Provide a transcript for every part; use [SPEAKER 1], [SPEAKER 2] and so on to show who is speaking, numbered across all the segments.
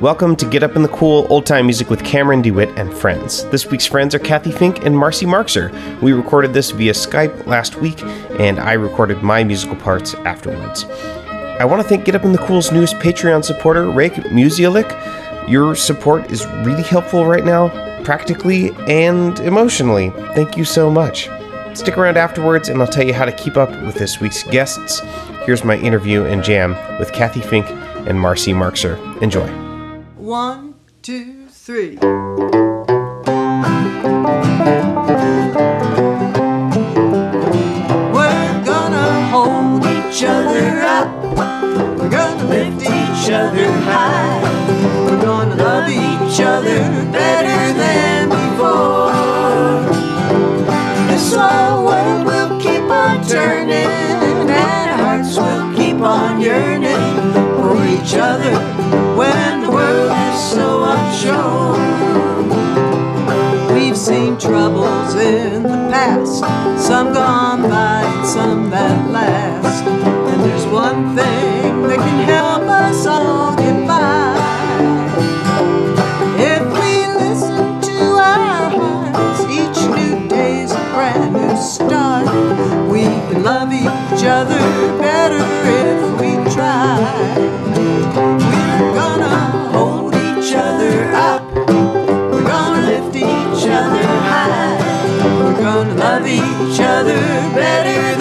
[SPEAKER 1] Welcome to Get Up in the Cool Old Time Music with Cameron DeWitt and friends. This week's friends are Cathy Fink and Marcy Marxer. We recorded this via Skype last week, and I recorded my musical parts afterwards. I want to thank Get Up in the Cool's newest Patreon supporter, Rake Musialik. Your support is really helpful right now, practically and emotionally. Thank you so much. Stick around afterwards, and I'll tell you how to keep up with this week's guests. Here's my interview and jam with Cathy Fink and Marcy Marxer. Enjoy.
[SPEAKER 2] One, two, three. We're gonna hold each other up. We're gonna lift each other high. We're gonna love each other better than before. This whole world will keep on turning, and our hearts will keep on yearning each other when the world is so unsure. We've seen troubles in the past, some gone by and some that last. And there's one thing that can help us all get by. If we listen to our hearts, each new day's a brand new start. We can love each other better if we try. Other up. We're gonna lift each other high. We're gonna love each other better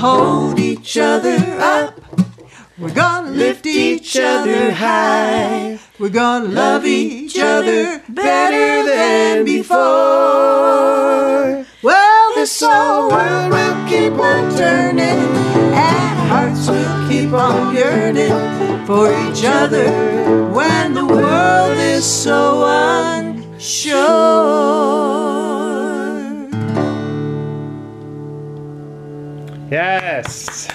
[SPEAKER 2] hold each other up. We're gonna lift each other high. We're gonna love each other better than before. Well, this whole world will keep on turning, and hearts will keep on yearning for each other when the world is so unsure.
[SPEAKER 1] Yes.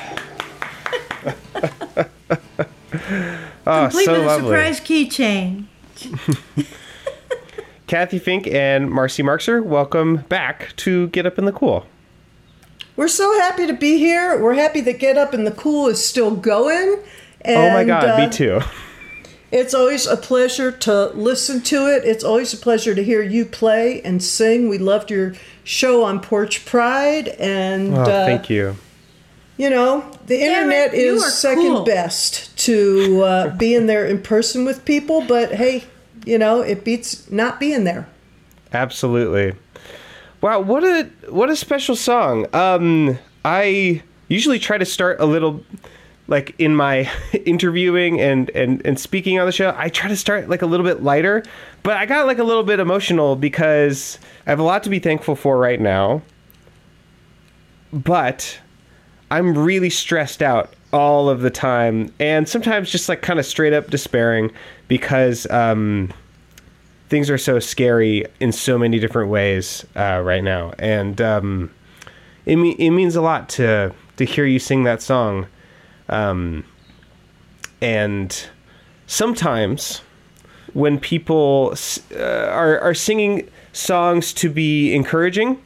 [SPEAKER 1] oh,
[SPEAKER 3] Complete
[SPEAKER 1] so
[SPEAKER 3] with a
[SPEAKER 1] lovely.
[SPEAKER 3] surprise keychain.
[SPEAKER 1] Cathy Fink and Marcy Marxer, welcome back to Get Up in the Cool.
[SPEAKER 4] We're so happy to be here. We're happy that Get Up in the Cool is still going.
[SPEAKER 1] oh my God,
[SPEAKER 4] uh,
[SPEAKER 1] me too.
[SPEAKER 2] It's always a pleasure to listen to it. It's always a pleasure to hear you play and sing. We loved your show on Porch Pride, and
[SPEAKER 1] Oh,
[SPEAKER 2] uh,
[SPEAKER 1] thank you.
[SPEAKER 2] You know the internet
[SPEAKER 3] you
[SPEAKER 2] is second
[SPEAKER 3] cool.
[SPEAKER 2] best to uh, being there in person with people. But hey, you know it beats not being there.
[SPEAKER 1] Absolutely. Wow, what a what a special song. Um I usually try to start a little like in my interviewing and, and and speaking on the show, I try to start like a little bit lighter, but I got like a little bit emotional because I have a lot to be thankful for right now. But I'm really stressed out all of the time and sometimes just like kind of straight up despairing because um things are so scary in so many different ways uh, right now, and um, it me- it means a lot to to hear you sing that song. Um, and sometimes when people uh, are are singing songs to be encouraging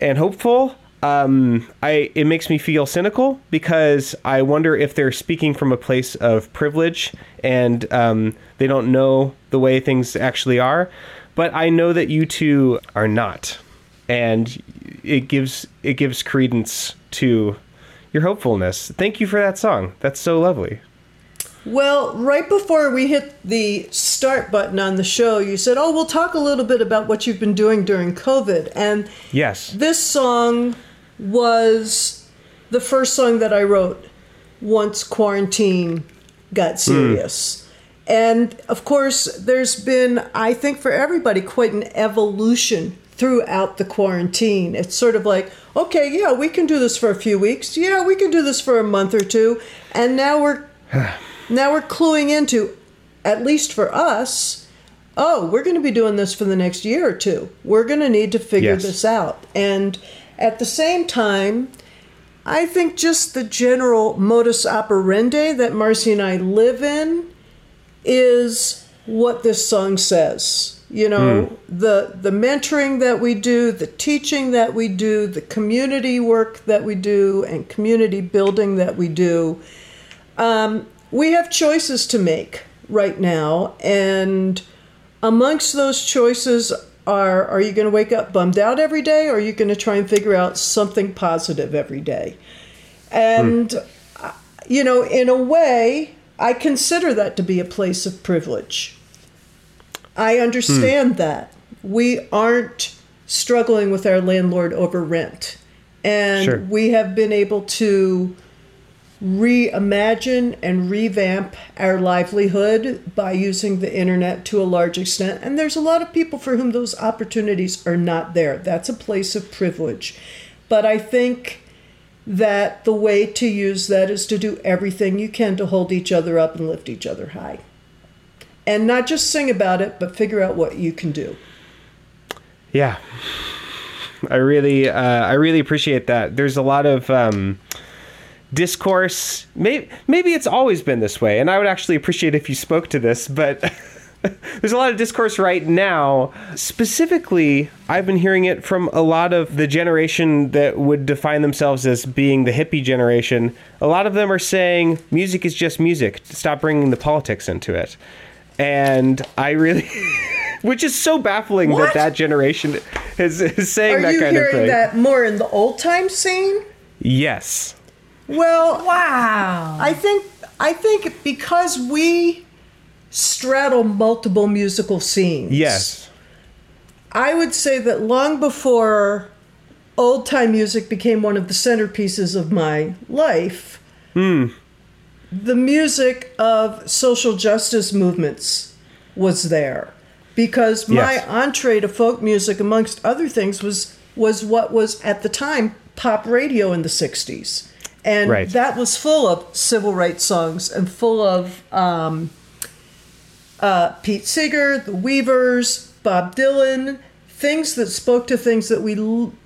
[SPEAKER 1] and hopeful. Um, I it makes me feel cynical because I wonder if they're speaking from a place of privilege and um, they don't know the way things actually are. But I know that you two are not, and it gives it gives credence to your hopefulness. Thank you for that song. That's so lovely.
[SPEAKER 2] Well, right before we hit the start button on the show, you said, "Oh, we'll talk a little bit about what you've been doing during COVID." And
[SPEAKER 1] Yes.
[SPEAKER 2] this song was the first song that I wrote once quarantine got hmm. serious. And of course, there's been, I think, for everybody, quite an evolution throughout the quarantine. It's sort of like, okay, yeah, we can do this for a few weeks. Yeah, we can do this for a month or two. And now we're now we're cluing into, at least for us, oh, we're going to be doing this for the next year or two. We're going to need to figure
[SPEAKER 1] Yes.
[SPEAKER 2] this out. And at the same time, I think just the general modus operandi that Marcy and I live in is what this song says. You know, the the mentoring that we do, the teaching that we do, the community work that we do, and community building that we do. Um, we have choices to make right now, and amongst those choices are: Are you going to wake up bummed out every day, or are you going to try and figure out something positive every day? And uh, you know, in a way, I consider that to be a place of privilege. I understand that. We aren't struggling with our landlord over rent. And
[SPEAKER 1] Sure.
[SPEAKER 2] we have been able to reimagine and revamp our livelihood by using the internet to a large extent. And there's a lot of people for whom those opportunities are not there. That's a place of privilege. But I think that the way to use that is to do everything you can to hold each other up and lift each other high. And not just sing about it, but figure out what you can do.
[SPEAKER 1] Yeah, I really, uh, I really appreciate that. There's a lot of um, discourse. Maybe, maybe it's always been this way, and I would actually appreciate if you spoke to this. But there's a lot of discourse right now. Specifically, I've been hearing it from a lot of the generation that would define themselves as being the hippie generation. A lot of them are saying music is just music. Stop bringing the politics into it. And I really. Which is so baffling
[SPEAKER 2] What?
[SPEAKER 1] that that generation is, is saying
[SPEAKER 2] Are
[SPEAKER 1] that
[SPEAKER 2] you
[SPEAKER 1] kind of
[SPEAKER 2] hearing that more in the old time scene?
[SPEAKER 1] Yes.
[SPEAKER 2] Well,
[SPEAKER 3] Wow.
[SPEAKER 2] I think I think because we straddle multiple musical scenes.
[SPEAKER 1] Yes.
[SPEAKER 2] I would say that long before old time music became one of the centerpieces of my life, hmm. the music of social justice movements was there. Because my
[SPEAKER 1] Yes.
[SPEAKER 2] entree to folk music, amongst other things, was was what was at the time pop radio in the '60s, and
[SPEAKER 1] Right.
[SPEAKER 2] that was full of civil rights songs and full of um, uh, Pete Seeger, the Weavers, Bob Dylan, things that spoke to things that we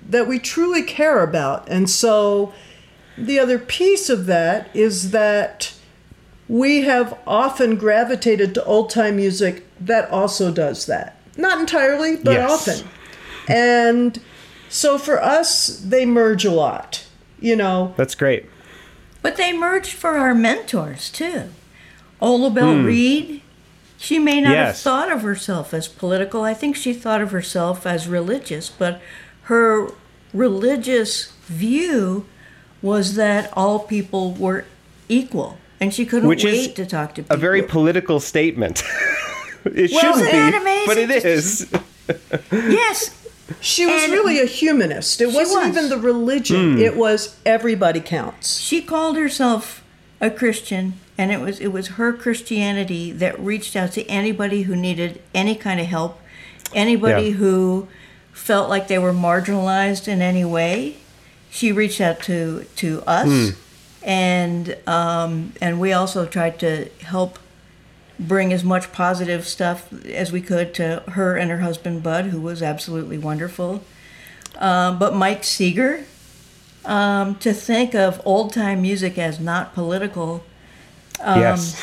[SPEAKER 2] that we truly care about. And so the other piece of that is that we have often gravitated to old time music that also does that. Not entirely, but
[SPEAKER 1] Yes.
[SPEAKER 2] often. And so for us, they merge a lot. You know,
[SPEAKER 1] That's great.
[SPEAKER 3] But they merged for our mentors too. Ola Belle hmm. Reed, She may not have thought of herself as political. I think she thought of herself as religious, but her religious view was that all people were equal, and she couldn't
[SPEAKER 1] Which
[SPEAKER 3] wait to talk to people.
[SPEAKER 1] A very political statement. it
[SPEAKER 3] Well,
[SPEAKER 1] shouldn't
[SPEAKER 3] isn't that
[SPEAKER 1] be,
[SPEAKER 3] amazing?
[SPEAKER 1] but it is.
[SPEAKER 3] Yes,
[SPEAKER 2] She was
[SPEAKER 3] And-
[SPEAKER 2] really a humanist. It wasn't
[SPEAKER 3] was.
[SPEAKER 2] even the religion.
[SPEAKER 1] Hmm.
[SPEAKER 2] It was everybody counts.
[SPEAKER 3] she called herself a Christian, and it was it was her Christianity that reached out to anybody who needed any kind of help, anybody
[SPEAKER 1] Yeah.
[SPEAKER 3] who felt like they were marginalized in any way. She reached out to to us, and um, and we also tried to help bring as much positive stuff as we could to her and her husband Bud, who was absolutely wonderful. Um, but Mike Seeger, um, to think of old time music as not political, Um,
[SPEAKER 1] yes.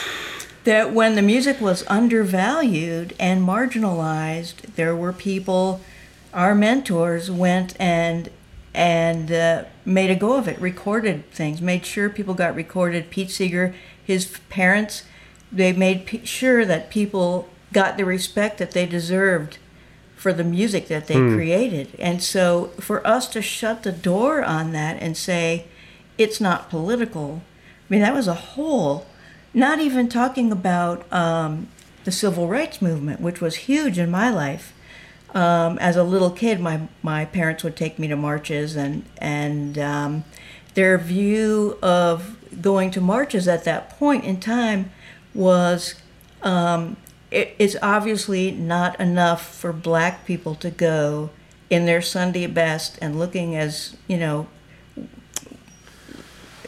[SPEAKER 3] that when the music was undervalued and marginalized, there were people, our mentors went and and uh, made a go of it, recorded things, made sure people got recorded. Pete Seeger, his parents, they made p- sure that people got the respect that they deserved for the music that they created. And so for us to shut the door on that and say it's not political, I mean, that was a whole, not even talking about um, the civil rights movement, which was huge in my life. Um, as a little kid, my, my parents would take me to marches, and, and um, their view of going to marches at that point in time was um, it, it's obviously not enough for black people to go in their Sunday best and looking as, you know,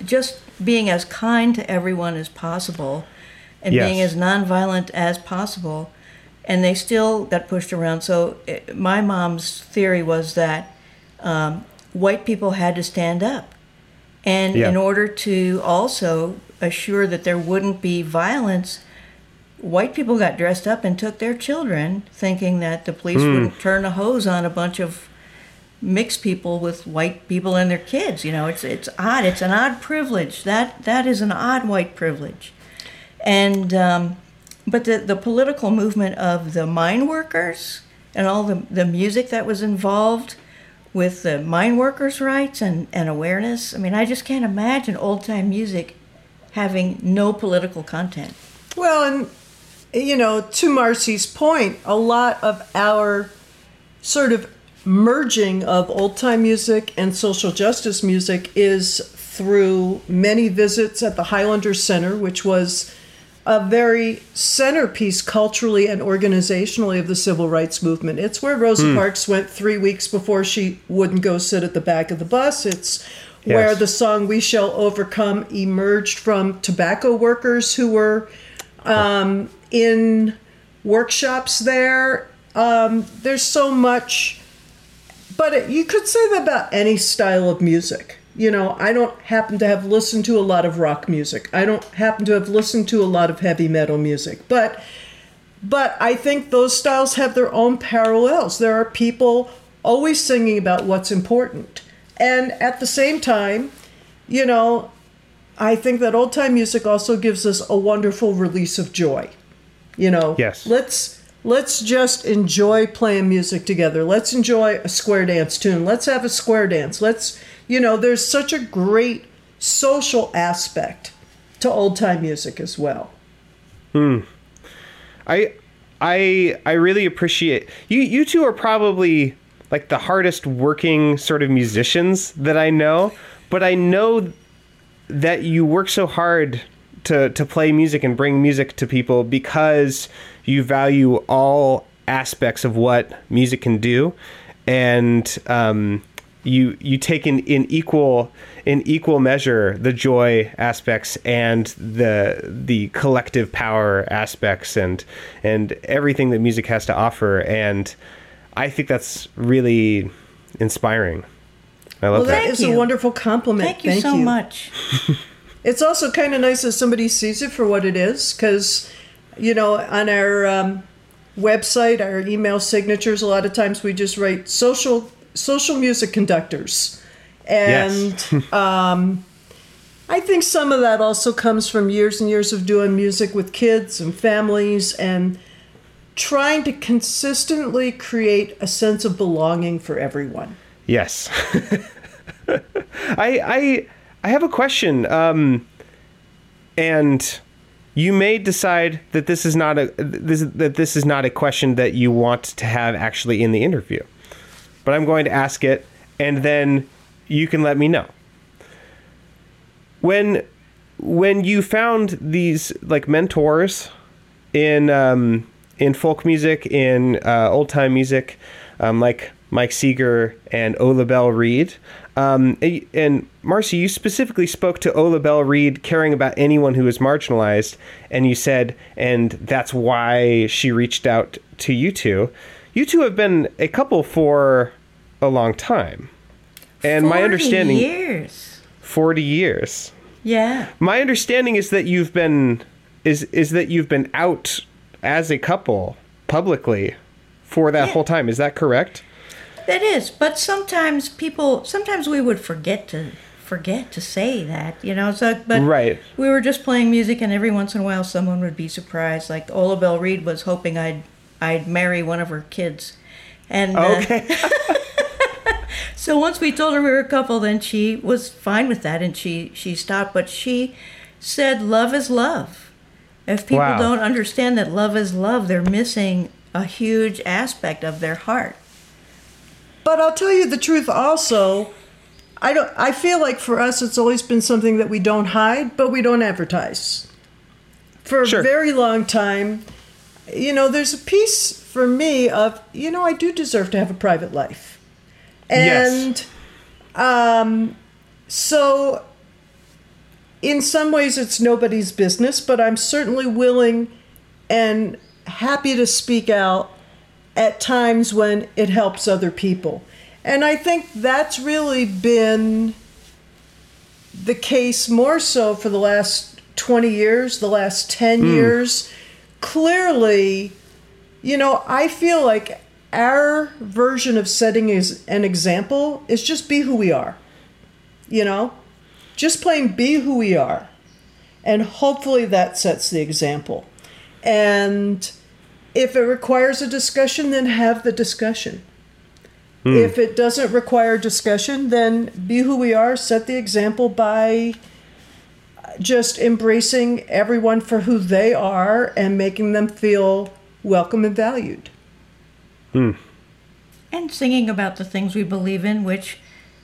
[SPEAKER 3] just being as kind to everyone as possible and
[SPEAKER 1] Yes.
[SPEAKER 3] being as nonviolent as possible. And they still got pushed around. So it, my mom's theory was that um, white people had to stand up. And
[SPEAKER 1] Yeah.
[SPEAKER 3] in order to also assure that there wouldn't be violence, white people got dressed up and took their children, thinking that the police wouldn't turn a hose on a bunch of mixed people with white people and their kids. You know, it's it's odd. It's an odd privilege. That that is an odd white privilege. And um, but the the political movement of the mine workers and all the the music that was involved with the mine workers' rights and, and awareness. I mean, I just can't imagine old time music having no political content.
[SPEAKER 2] Well, and you know, to Marcy's point, a lot of our sort of merging of old time music and social justice music is through many visits at the Highlander Center, which was a very centerpiece culturally and organizationally of the civil rights movement. It's where Rosa hmm. Parks went three weeks before she wouldn't go sit at the back of the bus. It's where the song We Shall Overcome emerged from tobacco workers who were um, in workshops there. Um, there's so much, but it, you could say that about any style of music. You know, I don't happen to have listened to a lot of rock music. I don't happen to have listened to a lot of heavy metal music, but but I think those styles have their own parallels. There are people always singing about what's important. And at the same time, you know, I think that old time music also gives us a wonderful release of joy. You know,
[SPEAKER 1] Yes.
[SPEAKER 2] let's let's just enjoy playing music together. Let's enjoy a square dance tune. Let's have a square dance. Let's, you know, there's such a great social aspect to old time music as well. Hmm.
[SPEAKER 1] I I I really appreciate you you two are probably like the hardest working sort of musicians that I know, but I know that you work so hard to to play music and bring music to people because you value all aspects of what music can do. And um you you take in, in equal in equal measure the joy aspects and the the collective power aspects and and everything that music has to offer. And I think that's really inspiring. I love
[SPEAKER 2] Well, that
[SPEAKER 1] that.
[SPEAKER 2] is
[SPEAKER 3] you.
[SPEAKER 2] a wonderful compliment.
[SPEAKER 3] Thank you so much.
[SPEAKER 2] It's also kind of nice that somebody sees it for what it is, because, you know, on our um, website, our email signatures, a lot of times we just write social social music conductors, and um, I think some of that also comes from years and years of doing music with kids and families and trying to consistently create a sense of belonging for everyone.
[SPEAKER 1] Yes. I I I have a question. Um, and you may decide that this is not a this that this is not a question that you want to have actually in the interview. But I'm going to ask it and then you can let me know. When when you found these like mentors in um, in folk music, in uh, old time music, um, like Mike Seeger and Ola Belle Reed. Um, and Marcy, you specifically spoke to Ola Belle Reed caring about anyone who is marginalized, and you said, and that's why she reached out to you two. You two have been a couple for a long time, and my understanding
[SPEAKER 3] years.
[SPEAKER 1] forty years.
[SPEAKER 3] Yeah.
[SPEAKER 1] My understanding is that you've been is is that you've been out as a couple publicly for that
[SPEAKER 3] Yeah.
[SPEAKER 1] whole time. Is that correct?
[SPEAKER 3] That is, but sometimes people, sometimes we would forget to forget to say that, you know. So, but
[SPEAKER 1] Right.
[SPEAKER 3] we were just playing music, and every once in a while, someone would be surprised. Like Ola Belle Reed was hoping I'd I'd marry one of her kids, and uh,
[SPEAKER 1] Okay.
[SPEAKER 3] so once we told her we were a couple, then she was fine with that, and she she stopped. But she said, "Love is love." If people
[SPEAKER 1] Wow.
[SPEAKER 3] don't understand that love is love, they're missing a huge aspect of their heart.
[SPEAKER 2] But I'll tell you the truth also. I don't I feel like for us it's always been something that we don't hide, but we don't advertise. For
[SPEAKER 1] Sure.
[SPEAKER 2] a very long time, you know, there's a piece for me of, you know, I do deserve to have a private life.
[SPEAKER 1] Yes.
[SPEAKER 2] And um so in some ways it's nobody's business, but I'm certainly willing and happy to speak out at times when it helps other people. And I think that's really been the case more so for the last 20 years, the last 10 hmm. years. Clearly, you know, I feel like our version of setting is an example is just be who we are. You know? Just plain be who we are. And hopefully that sets the example. And if it requires a discussion, then have the discussion. Hmm. If it doesn't require discussion, then be who we are, set the example by just embracing everyone for who they are and making them feel welcome and valued. Hmm.
[SPEAKER 3] and singing about the things we believe in, which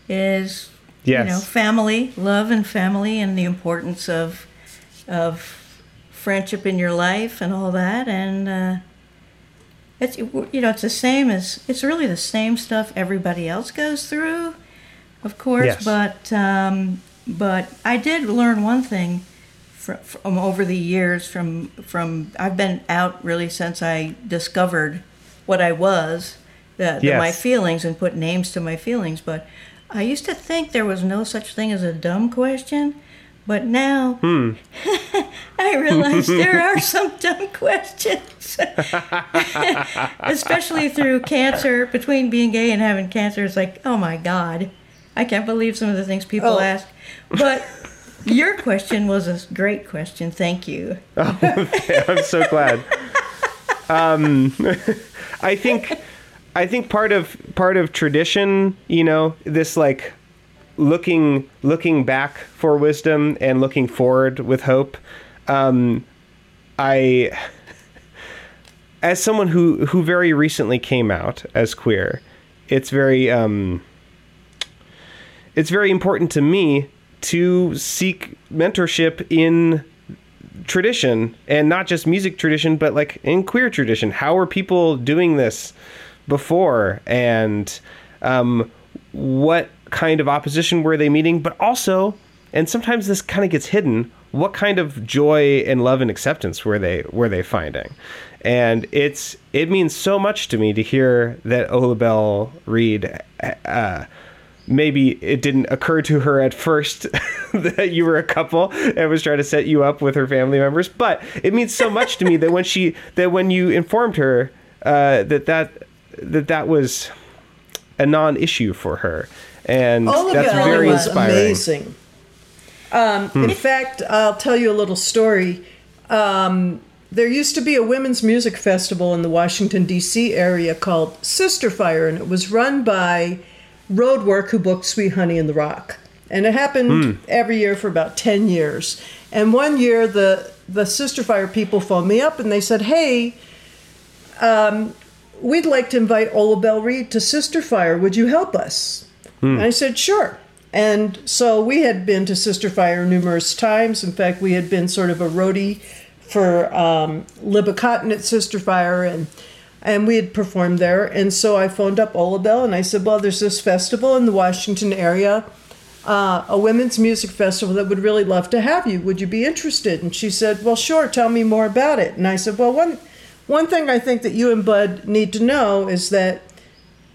[SPEAKER 3] is
[SPEAKER 1] Yes.
[SPEAKER 3] you know family, love, and family, and the importance of of friendship in your life and all that. And uh, it's you know it's the same as it's really the same stuff everybody else goes through, of course.
[SPEAKER 1] Yes.
[SPEAKER 3] But um, but I did learn one thing from, from over the years from from I've been out really since I discovered what I was, the, the, my feelings and put names to my feelings. But I used to think there was no such thing as a dumb question, but now I realize there are some dumb questions. Especially through cancer, between being gay and having cancer, it's like, oh my God, I can't believe some of the things people
[SPEAKER 2] Oh.
[SPEAKER 3] ask. But your question was a great question. Thank you.
[SPEAKER 1] I'm so glad. Um, I think, I think part of part of tradition, you know, this like looking looking back for wisdom and looking forward with hope. Um, I, as someone who who very recently came out as queer, it's very um, it's very important to me to seek mentorship in tradition and not just music tradition but like in queer tradition how are people doing this before and um, what kind of opposition were they meeting? But also and sometimes this kind of gets hidden what kind of joy and love and acceptance were they were they finding? And it's it means so much to me to hear that Ola Belle Reed uh, maybe it didn't occur to her at first that you were a couple and was trying to set you up with her family members but it means so much to me that when she that when you informed her uh, that that that that was a non-issue for her and
[SPEAKER 2] All of
[SPEAKER 1] that's very
[SPEAKER 2] was
[SPEAKER 1] inspiring
[SPEAKER 2] amazing. Um, In fact, I'll tell you a little story. Um, there used to be a women's music festival in the Washington, D.C. area called Sister Fire, and it was run by Roadwork, who booked Sweet Honey in the Rock. And it happened every year for about 10 years. And one year, the, the Sister Fire people phoned me up and they said, Hey, um, we'd like to invite Ola Belle Reed to Sister Fire. Would you help us? And I said, Sure. And so we had been to Sister Fire numerous times. In fact, we had been sort of a roadie for um, Libba Cotten at Sister Fire, and and we had performed there. And so I phoned up Ola Belle and I said, "Well, there's this festival in the Washington area, uh, a women's music festival that would really love to have you. Would you be interested?" And she said, "Well, sure. Tell me more about it." And I said, "Well, one one thing I think that you and Bud need to know is that."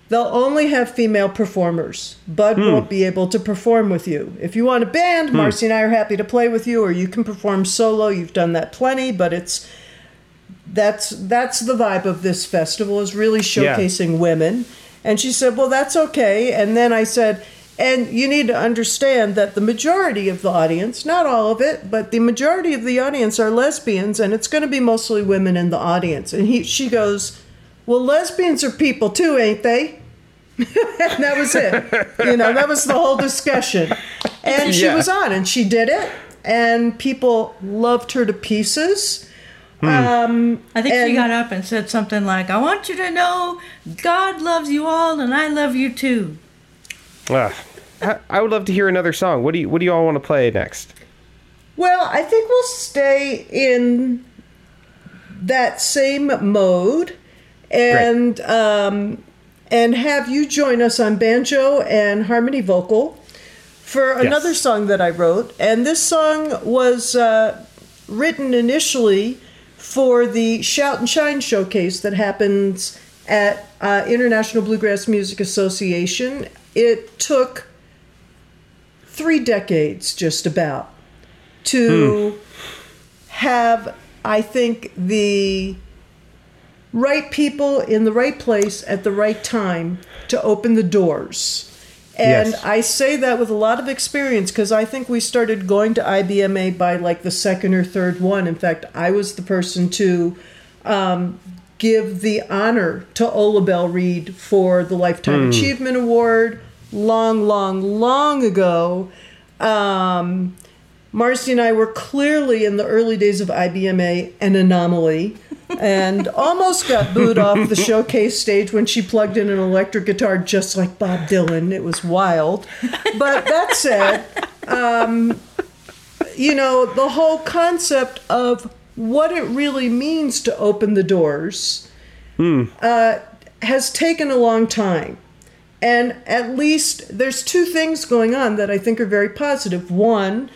[SPEAKER 2] They'll only have female performers. Bud hmm. won't be able to perform with you. If you want a band, hmm. Marcy and I are happy to play with you, or you can perform solo. You've done that plenty, but it's that's that's the vibe of this festival is really
[SPEAKER 1] Yeah.
[SPEAKER 2] showcasing women. And she said, "Well, that's okay." And then I said, "And you need to understand that the majority of the audience, not all of it, but the majority of the audience are lesbians, and it's going to be mostly women in the audience." And he she goes, "Well, lesbians are people too, ain't they?" and that was it. You know, that was the whole discussion. And she
[SPEAKER 1] Yeah.
[SPEAKER 2] was on and she did it and people loved her to pieces. Um
[SPEAKER 3] I think
[SPEAKER 2] And-
[SPEAKER 3] she got up and said something like, I want you to know God loves you all and I love you too.
[SPEAKER 1] Ah, I- I would love to hear another song. What do you What do you all want to play next?
[SPEAKER 2] Well, I think we'll stay in that same mode and um, and have you join us on banjo and harmony vocal for another song that I wrote. And this song was uh, written initially for the Shout and Shine showcase that happens at uh, International Bluegrass Music Association. It took three decades, just about, to have, I think, the right people in the right place at the right time to open the doors. And
[SPEAKER 1] Yes.
[SPEAKER 2] I say that with a lot of experience because I think we started going to IBMA by like the second or third one. In fact, I was the person to um, give the honor to Ola Belle Reed for the Lifetime Achievement Award long, long, long ago. Um, Marcy and I were clearly in the early days of IBMA an anomaly and almost got booed off the showcase stage when she plugged in an electric guitar just like Bob Dylan. It was wild. But that said, um, you know, the whole concept of what it really means to open the doors uh, has taken a long time. And at least there's two things going on that I think are very positive. One,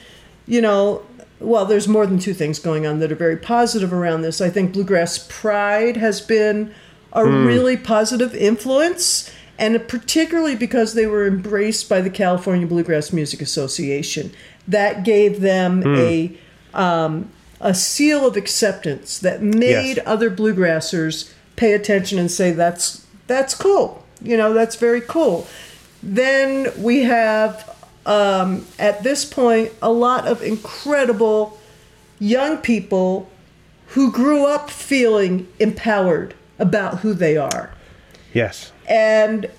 [SPEAKER 2] you know, well, there's more than two things going on that are very positive around this. I think Bluegrass Pride has been a really positive influence, and particularly because they were embraced by the California Bluegrass Music Association. That gave them a um, a seal of acceptance that made
[SPEAKER 1] Yes.
[SPEAKER 2] other bluegrassers pay attention and say that's that's cool. You know, that's very cool. Then we have um, at this point a lot of incredible young people who grew up feeling empowered about who they are.
[SPEAKER 1] Yes.
[SPEAKER 2] And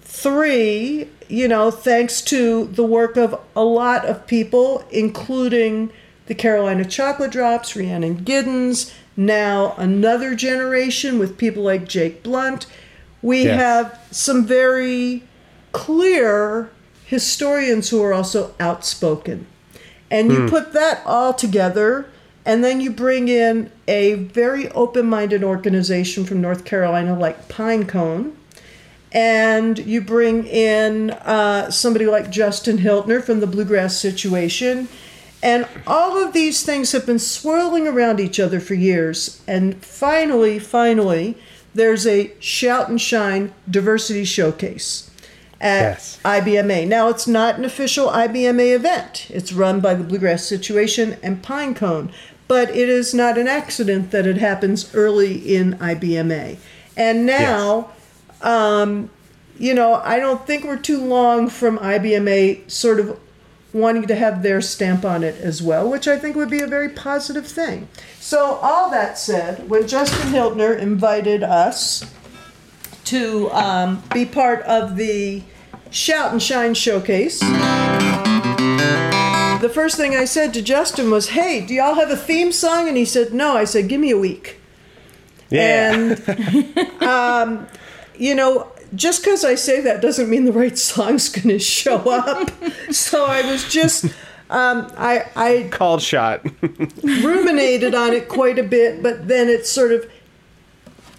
[SPEAKER 2] three, you know, thanks to the work of a lot of people, including the Carolina Chocolate Drops, Rhiannon Giddens, now another generation with people like Jake Blount, we
[SPEAKER 1] Yes.
[SPEAKER 2] have some very clear historians who are also outspoken. And you put that all together, and then you bring in a very open minded organization from North Carolina like Pinecone, and you bring in uh, somebody like Justin Hiltner from the Bluegrass Situation. And all of these things have been swirling around each other for years. And finally, finally, there's a Shout and Shine Diversity Showcase at
[SPEAKER 1] Yes.
[SPEAKER 2] IBMA. Now, it's not an official IBMA event, it's run by the Bluegrass Situation and Pinecone. But it is not an accident that it happens early in IBMA. And now, um, you know, I don't think we're too long from IBMA sort of wanting to have their stamp on it as well, which I think would be a very positive thing. So, all that said, when Justin Hiltner invited us to um, be part of the Shout and Shine showcase, the first thing I said to Justin was, Hey, do y'all have a theme song? And he said, No. I said, Give me a week.
[SPEAKER 1] Yeah.
[SPEAKER 2] And, um, you know, just because I say that doesn't mean the right song's going to show up. so I was just, um, I, I
[SPEAKER 1] Called shot.
[SPEAKER 2] ruminated on it quite a bit, but then it sort of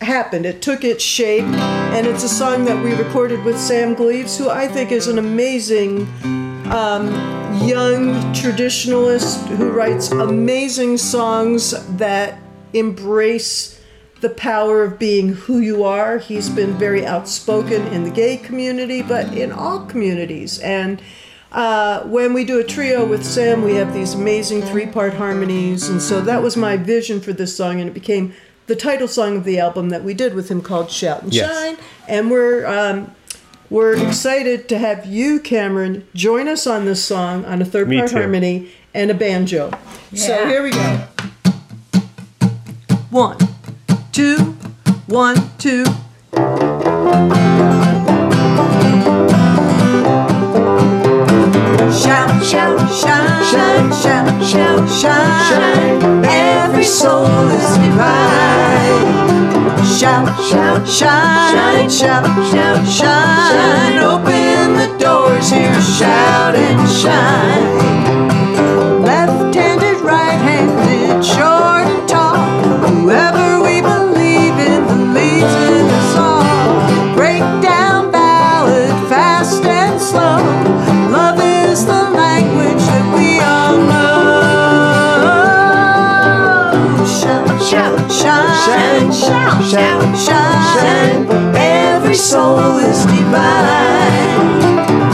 [SPEAKER 2] happened. It took its shape, and it's a song that we recorded with Sam Gleaves, who I think is an amazing um, young traditionalist who writes amazing songs that embrace the power of being who you are. He's been very outspoken in the gay community, but in all communities. And uh, when we do a trio with Sam, we have these amazing three part harmonies. And so that was my vision for this song, and it became the title song of the album that we did with him called Shout and
[SPEAKER 1] Yes.
[SPEAKER 2] Shine. And we're. Um, we're excited to have you, Cameron, join us on this song on a third part harmony and a banjo. So here we go. One, two, one, two. Shout, shout, shine, shout, shout, shout, shine. Every soul is divine. Shout, shout, shine, shout, shout, shine. Open the doors here, shout and shine. Left-handed, right-handed, short shout, shine. Every soul is divine.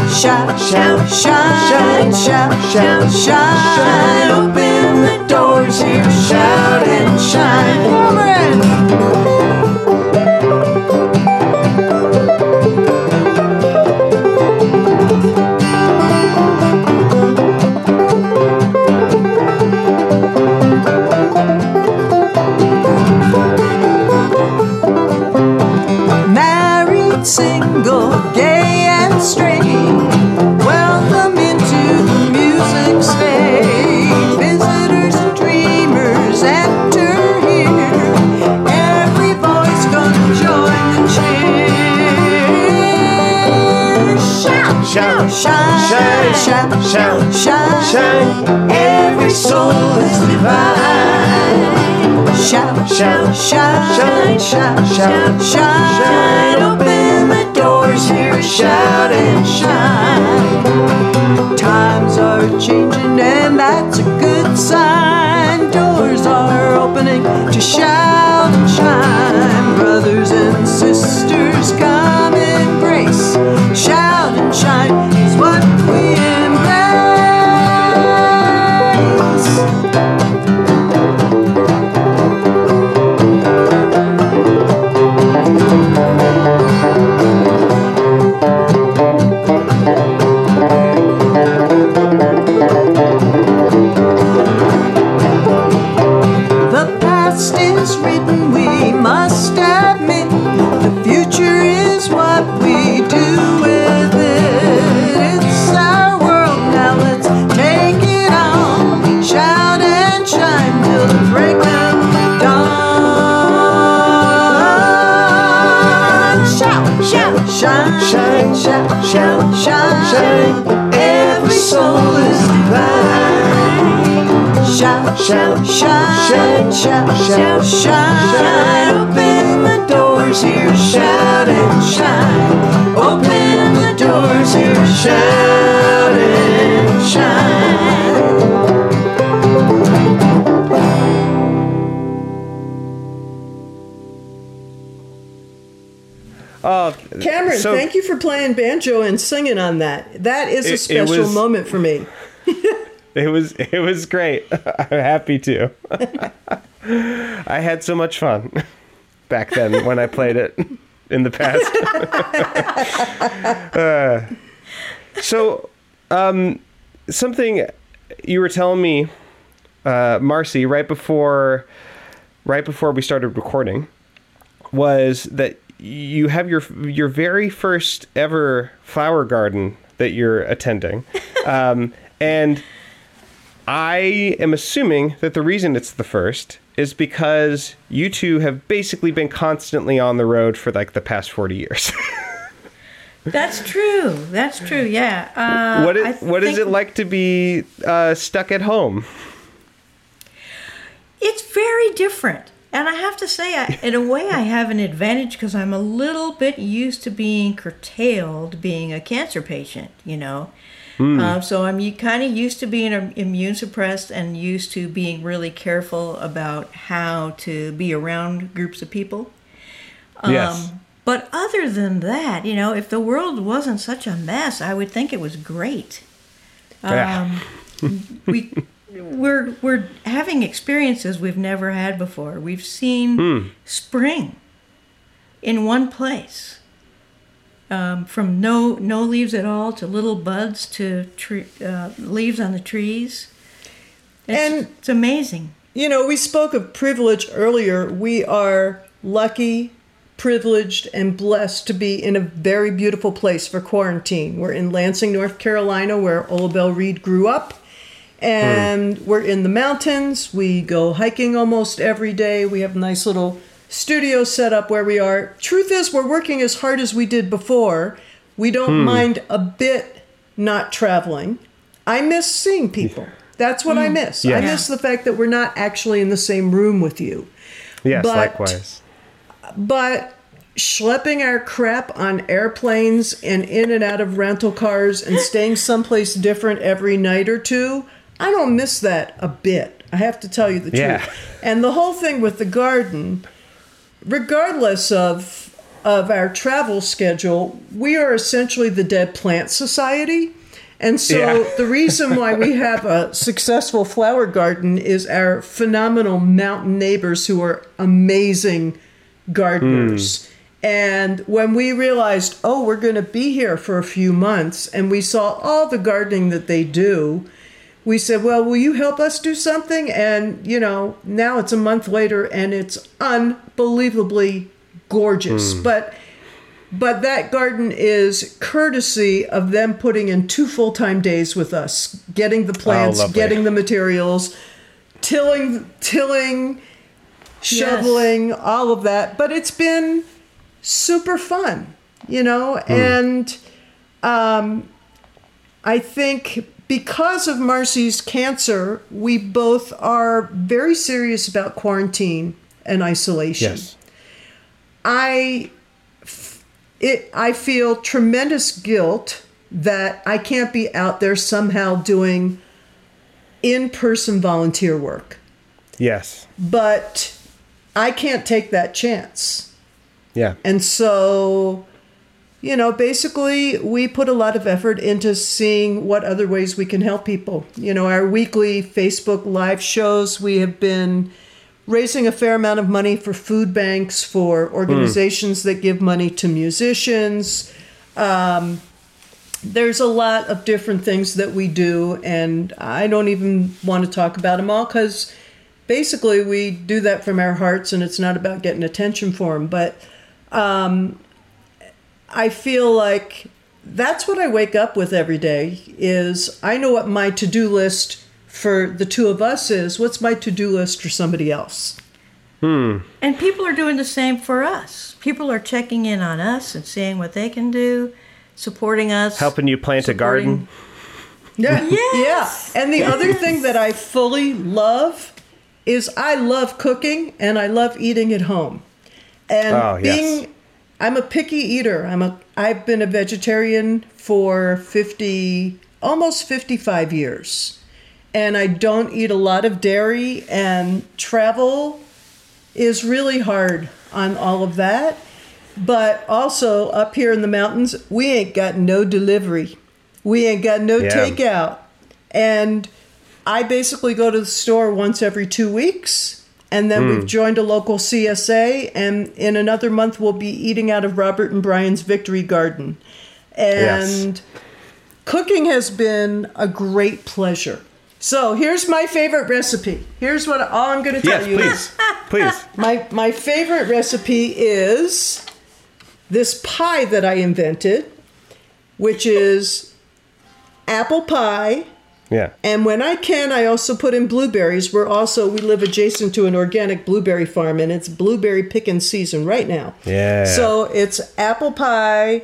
[SPEAKER 2] Shout, shout, shine, shout, shout, shine. Open the doors here, shout and shine. Cameron! Shine, shout,
[SPEAKER 1] shout,
[SPEAKER 2] shine.
[SPEAKER 1] shine.
[SPEAKER 2] Every soul is divine. Shout, shout, shout, shine, shout, shout, shine. Open the doors here, shout and shine. Times are changing, and that's a good sign. Doors are opening to shout and shine. Brothers and sisters, playing banjo and singing on that. That is
[SPEAKER 1] It-
[SPEAKER 2] a
[SPEAKER 1] it
[SPEAKER 2] special
[SPEAKER 1] was-
[SPEAKER 2] moment for me.
[SPEAKER 1] It was it was great. I'm happy to. I had so much fun back then when I played it in the past. Uh, so, um, something you were telling me, uh, Marcy, right before, right before we started recording, was that you have your your very first ever flower garden that you're attending, um, and I am assuming that the reason it's the first is because you two have basically been constantly on the road for like the past forty years.
[SPEAKER 3] That's true. That's true. Yeah. Uh,
[SPEAKER 1] what is, what is it like to be uh, stuck at home?
[SPEAKER 3] It's very different. And I have to say, I, in a way, I have an advantage because I'm a little bit used to being curtailed being a cancer patient, you know. Uh, so I'm kind of used to being immune suppressed and used to being really careful about how to be around groups of people.
[SPEAKER 1] yes.
[SPEAKER 3] Um, But other than that, you know, if the world wasn't such a mess, I would think it was great.
[SPEAKER 1] Yeah.
[SPEAKER 3] Um, we we're we're having experiences we've never had before. We've seen spring in one place. Um, from no no leaves at all to little buds to tree, uh, leaves on the trees. It's,
[SPEAKER 2] And-
[SPEAKER 3] it's amazing.
[SPEAKER 2] You know, we spoke of privilege earlier. We are lucky, privileged, and blessed to be in a very beautiful place for quarantine. We're in Lansing, North Carolina, where Ola Belle Reed grew up. And we're in the mountains. We go hiking almost every day. We have a nice little studio set up where we are. Truth is, we're working as hard as we did before. We don't hmm. mind a bit not traveling. I miss seeing people. That's what I hmm. miss. I miss the fact that we're not actually in the same room with you.
[SPEAKER 1] yes,
[SPEAKER 2] but-
[SPEAKER 1] likewise.
[SPEAKER 2] But schlepping our crap on airplanes and in and out of rental cars and staying someplace different every night or two, I don't miss that a bit. I have to tell you the
[SPEAKER 1] Yeah.
[SPEAKER 2] truth. And the whole thing with the garden, regardless of of our travel schedule, we are essentially the Dead Plant Society. And so
[SPEAKER 1] Yeah.
[SPEAKER 2] the reason why we have a successful flower garden is our phenomenal mountain neighbors who are amazing gardeners. Hmm. And when we realized, oh, we're going to be here for a few months, and we saw all the gardening that they do, we said, well, will you help us do something? And, you know, now it's a month later and it's unbelievably gorgeous. But but that garden is courtesy of them putting in two full-time days with us, getting the plants,
[SPEAKER 1] lovely.
[SPEAKER 2] getting the materials, tilling tilling, shoveling, all of that. But it's been super fun, you know, and um, I think because of Marcy's cancer, we both are very serious about quarantine and isolation.
[SPEAKER 1] Yes.
[SPEAKER 2] I it I feel tremendous guilt that I can't be out there somehow doing in-person volunteer work.
[SPEAKER 1] Yes.
[SPEAKER 2] But I can't take that chance.
[SPEAKER 1] Yeah.
[SPEAKER 2] And so, you know, basically, we put a lot of effort into seeing what other ways we can help people. You know, our weekly Facebook live shows, we have been raising a fair amount of money for food banks, for organizations that give money to musicians. Um, there's a lot of different things that we do, and I don't even want to talk about them all because basically we do that from our hearts, and it's not about getting attention for them. But um, I feel like that's what I wake up with every day. Is I know what my to do list for the two of us is. What's my to do list for somebody else? Hmm.
[SPEAKER 3] And people are doing the same for us. People are checking in on us and seeing what they can do, supporting us.
[SPEAKER 1] Helping you plant a garden.
[SPEAKER 2] Yeah.
[SPEAKER 3] Yes.
[SPEAKER 2] Yeah. And the other thing that I fully love is I love cooking and I love eating at home. And
[SPEAKER 1] Oh, yes.
[SPEAKER 2] being I'm a picky eater. I'm a I've been a vegetarian for 50 almost 55 years. And I don't eat a lot of dairy and travel is really hard on all of that. But also up here in the mountains, we ain't got no delivery. We ain't got no
[SPEAKER 1] Yeah.
[SPEAKER 2] takeout. And I basically go to the store once every two weeks. And then we've hmm. joined a local CSA. And in another month, we'll be eating out of Robert and Brian's Victory Garden.
[SPEAKER 1] Yes.
[SPEAKER 2] And cooking has been a great pleasure. So here's my favorite recipe. Here's what all I'm going to tell
[SPEAKER 1] Yes,
[SPEAKER 2] you.
[SPEAKER 1] please. Please.
[SPEAKER 2] My my favorite recipe is this pie that I invented, which is apple pie.
[SPEAKER 1] Yeah.
[SPEAKER 2] And when I can, I also put in blueberries. We're also we live adjacent to an organic blueberry farm, and it's blueberry picking season right now.
[SPEAKER 1] Yeah.
[SPEAKER 2] So it's apple pie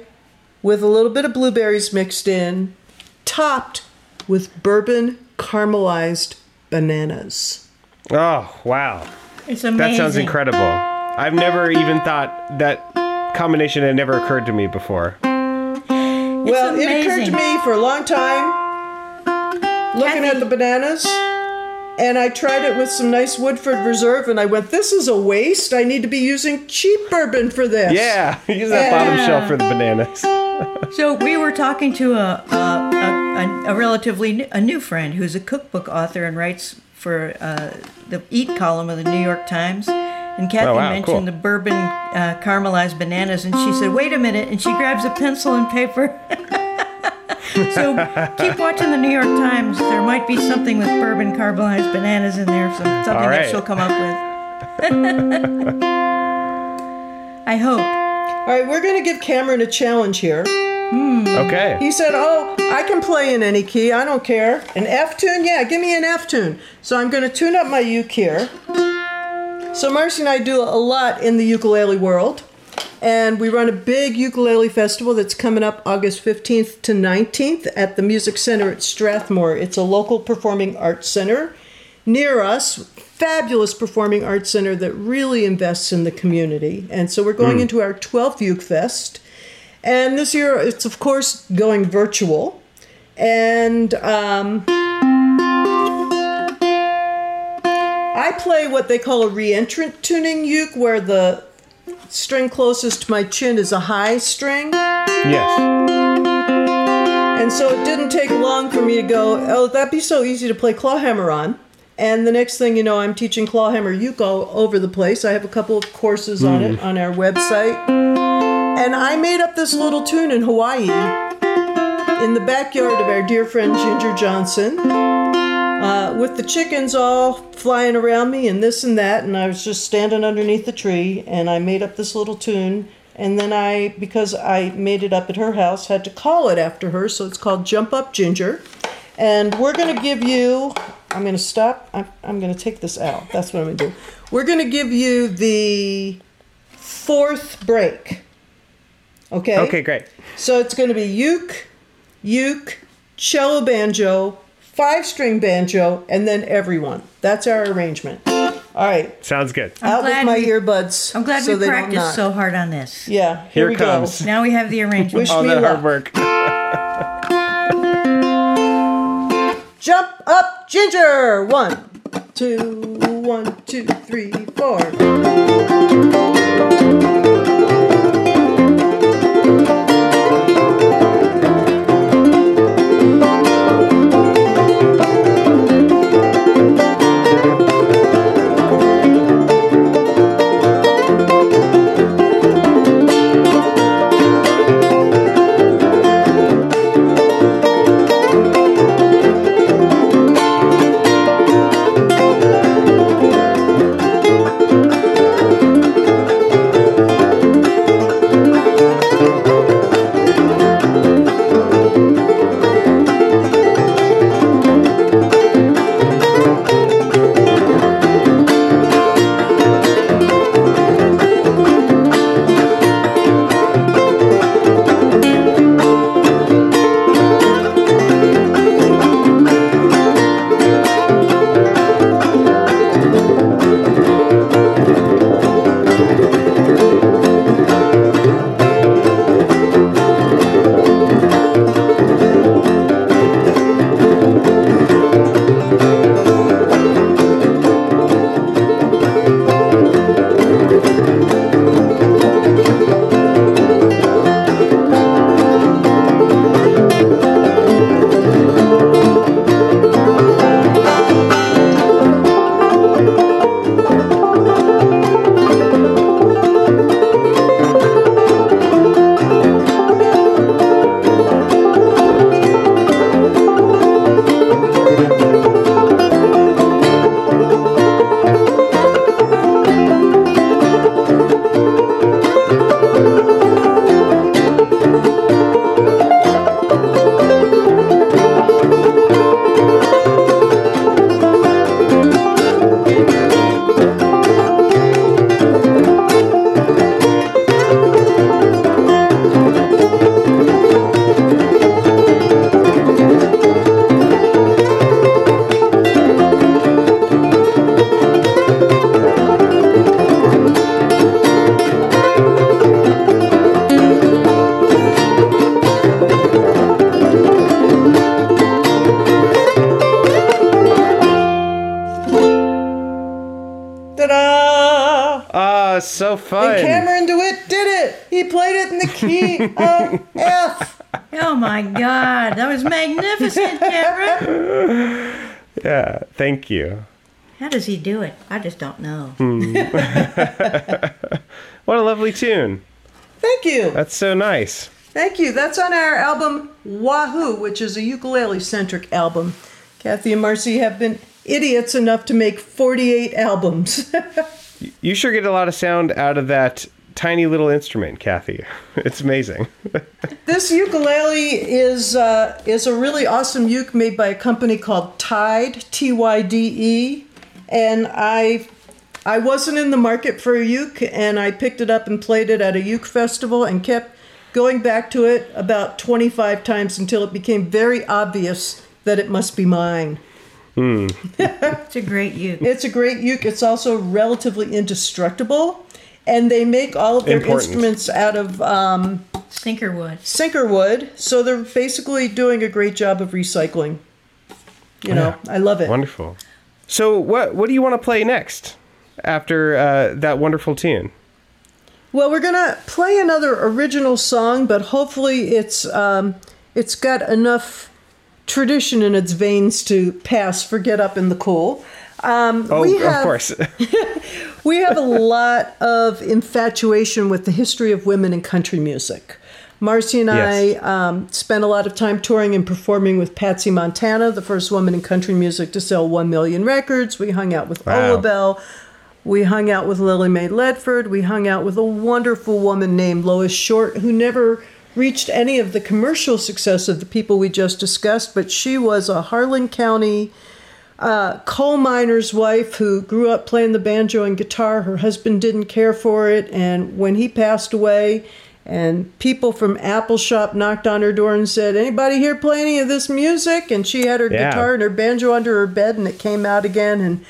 [SPEAKER 2] with a little bit of blueberries mixed in, topped with bourbon caramelized bananas.
[SPEAKER 1] Oh, wow.
[SPEAKER 3] It's amazing.
[SPEAKER 1] That sounds incredible. I've never even thought that combination had never occurred to me before.
[SPEAKER 2] well, it occurred to me for a long time looking
[SPEAKER 3] Cathy-
[SPEAKER 2] at the bananas. And I tried it with some nice Woodford Reserve, and I went, "This is a waste. I need to be using cheap bourbon for this."
[SPEAKER 1] Yeah. Use that bottom shelf for the bananas.
[SPEAKER 3] So we were talking to a a, a, a, a relatively new, a new friend who's a cookbook author and writes for uh, the Eat column of the New York Times. And Cathy
[SPEAKER 1] Oh, wow,
[SPEAKER 3] mentioned
[SPEAKER 1] cool.
[SPEAKER 3] the bourbon uh, caramelized bananas, and she said, "Wait a minute!" And she grabs a pencil and paper. so keep watching the New York Times. There might be something with bourbon caramelized bananas in there. Some, something
[SPEAKER 1] All right.
[SPEAKER 3] that she'll come up with. I hope.
[SPEAKER 2] All right, we're going to give Cameron a challenge here. Hmm.
[SPEAKER 1] Okay.
[SPEAKER 2] He said, Oh, I can play in any key. I don't care. An F tune? Yeah, give me an F tune. So I'm going to tune up my uke here. So Marcy and I do a lot in the ukulele world. And we run a big ukulele festival that's coming up August 15th to 19th at the Music Center at Strathmore. It's a local performing arts center near us. Fabulous performing arts center that really invests in the community. And so we're going into our 12th Uke Fest. And this year, it's of course going virtual. And um, I play what they call a reentrant tuning uke, where the string closest to my chin is a high string.
[SPEAKER 1] Yes.
[SPEAKER 2] And so it didn't take long for me to go, oh, that'd be so easy to play clawhammer on. And the next thing you know, I'm teaching clawhammer all over the place. I have a couple of courses on it mm. on our website. And I made up this little tune in Hawaii in the backyard of our dear friend Ginger Johnson. Uh, with the chickens all flying around me and this and that, and I was just standing underneath the tree, and I made up this little tune. And then I, because I made it up at her house, had to call it after her, so it's called Jump Up Ginger. And we're going to give you, I'm going to stop, I'm, I'm going to take this out. That's what I'm going to do. We're going to give you the fourth break. Okay?
[SPEAKER 1] Okay, great.
[SPEAKER 2] So it's going to be uke, uke, cello banjo, five string banjo, and then everyone. That's our arrangement. All right,
[SPEAKER 1] Sounds good.
[SPEAKER 2] out with my
[SPEAKER 3] we-
[SPEAKER 2] earbuds.
[SPEAKER 3] I'm glad
[SPEAKER 2] so
[SPEAKER 3] we
[SPEAKER 2] they
[SPEAKER 3] practiced so hard on this.
[SPEAKER 2] Yeah, here,
[SPEAKER 1] Here
[SPEAKER 2] we
[SPEAKER 1] comes.
[SPEAKER 2] go.
[SPEAKER 3] Now we have the arrangement.
[SPEAKER 2] Wish
[SPEAKER 1] All
[SPEAKER 2] me
[SPEAKER 1] that
[SPEAKER 2] luck.
[SPEAKER 1] hard work.
[SPEAKER 2] Jump up, Ginger. One, two, one, two, three, four. Played it in the key of F.
[SPEAKER 3] Oh my God, that was magnificent, Cameron.
[SPEAKER 1] yeah, thank you.
[SPEAKER 3] How does he do it? I just don't know. Hmm.
[SPEAKER 1] What a lovely tune.
[SPEAKER 2] Thank you.
[SPEAKER 1] That's so nice.
[SPEAKER 2] Thank you. That's on our album Wahoo, which is a ukulele centric album. Cathy and Marcy have been idiots enough to make 48 albums.
[SPEAKER 1] You sure get a lot of sound out of that tiny little instrument, Cathy. It's amazing.
[SPEAKER 2] this ukulele is uh, is a really awesome uke made by a company called Tyde, T Y D E, and I I wasn't in the market for a uke, and I picked it up and played it at a uke festival, and kept going back to it about 25 times until it became very obvious that it must be mine.
[SPEAKER 3] It's a great uke.
[SPEAKER 2] It's a great uke. It's also relatively indestructible, and they make all of their
[SPEAKER 1] Important.
[SPEAKER 2] instruments out of um,
[SPEAKER 3] Sinkerwood.
[SPEAKER 2] sinker wood. So they're basically doing a great job of recycling. You know, I love it.
[SPEAKER 1] Wonderful. So, what what do you want to play next after uh, that wonderful tune?
[SPEAKER 2] Well, we're gonna play another original song, but hopefully it's um, it's got enough tradition in its veins to pass for "Get Up in the Cool." Um,
[SPEAKER 1] Oh,
[SPEAKER 2] we
[SPEAKER 1] of course.
[SPEAKER 2] we have a lot of infatuation with the history of women in country music. Marcy and
[SPEAKER 1] Yes.
[SPEAKER 2] I um, spent a lot of time touring and performing with Patsy Montana, the first woman in country music to sell 1 million records. We hung out with
[SPEAKER 1] Wow.
[SPEAKER 2] Ola Belle. We hung out with Lily May Ledford. We hung out with a wonderful woman named Lois Short, who never reached any of the commercial success of the people we just discussed, but she was a Harlan County uh, coal miner's wife who grew up playing the banjo and guitar. Her husband didn't care for it, and when he passed away, and people from Appalshop knocked on her door and said, "Anybody here play any of this music?" And she had her
[SPEAKER 1] Yeah.
[SPEAKER 2] guitar and her banjo under her bed, and it came out again. And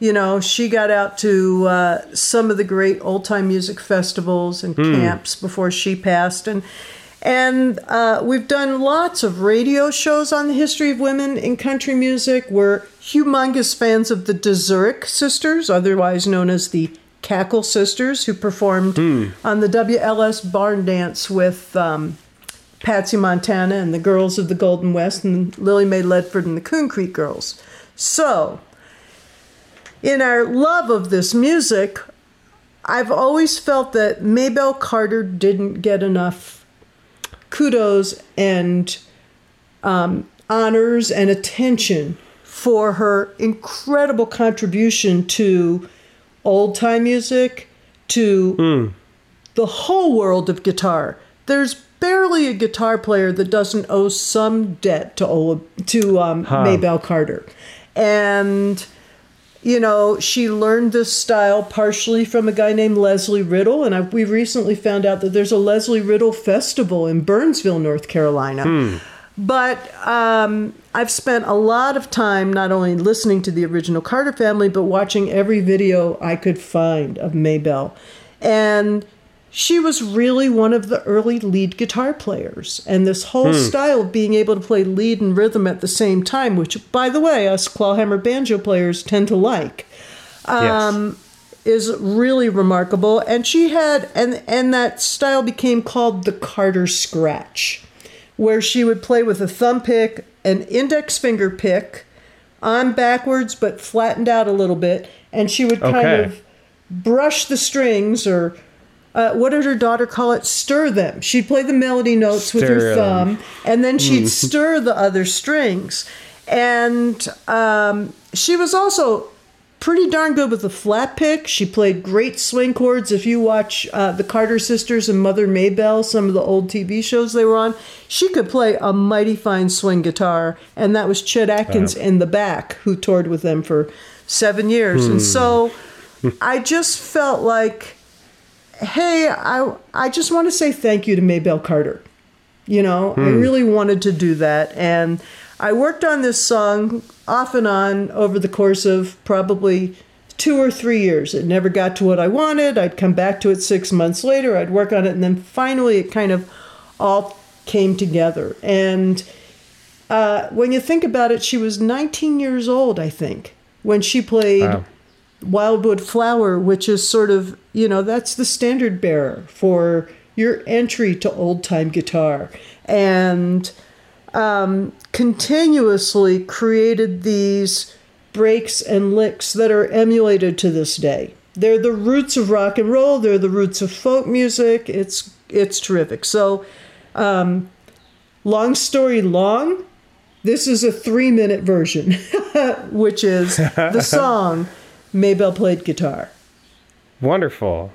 [SPEAKER 2] you know, she got out to uh, some of the great old time music festivals and camps before she passed, and. And uh, we've done lots of radio shows on the history of women in country music. We're humongous fans of the DeZurik sisters, otherwise known as the Cackle sisters, who performed on the WLS Barn Dance with um, Patsy Montana and the girls of the Golden West and Lily May Ledford and the Coon Creek girls. So, in our love of this music, I've always felt that Maybelle Carter didn't get enough kudos and um, honors and attention for her incredible contribution to old time music, to the whole world of guitar. There's barely a guitar player that doesn't owe some debt to Ola, to um, Maybelle Carter, and you know, she learned this style partially from a guy named Lesley Riddle, and I, we recently found out that there's a Lesley Riddle festival in Burnsville, North Carolina. But um, I've spent a lot of time not only listening to the original Carter family, but watching every video I could find of Maybelle. And she was really one of the early lead guitar players. And this whole hmm. style of being able to play lead and rhythm at the same time, which, by the way, us clawhammer banjo players tend to like
[SPEAKER 1] yes.
[SPEAKER 2] Um, is really remarkable and she had and and that style became called the Carter scratch where she would play with a thumb pick an index finger pick on backwards but flattened out a little bit and she would kind
[SPEAKER 1] Okay.
[SPEAKER 2] of brush the strings or uh, what did her daughter call it? Stir them. She'd play the melody notes with her
[SPEAKER 1] Stir
[SPEAKER 2] thumb, and then she'd stir the other strings. And um, she was also pretty darn good with the flat pick. She played great swing chords. If you watch uh, the Carter Sisters and Mother Maybelle, some of the old TV shows they were on, she could play a mighty fine swing guitar. And that was Chet Atkins in the back, who toured with them for seven years. And so I just felt like, hey, I, I just want to say thank you to Maybelle Carter. You know, I really wanted to do that. And I worked on this song off and on over the course of probably two or three years. It never got to what I wanted. I'd come back to it six months later. I'd work on it. And then finally, it kind of all came together. And uh, when you think about it, she was 19 years old, I think, when she played
[SPEAKER 1] Wow.
[SPEAKER 2] Wildwood Flower, which is sort of, you know, that's the standard bearer for your entry to old time guitar. And um, continuously created these breaks and licks that are emulated to this day. They're the roots of rock and roll. They're the roots of folk music. It's it's terrific. So, um, long story long, this is a three minute version, which is the song Maybelle played guitar.
[SPEAKER 1] Wonderful.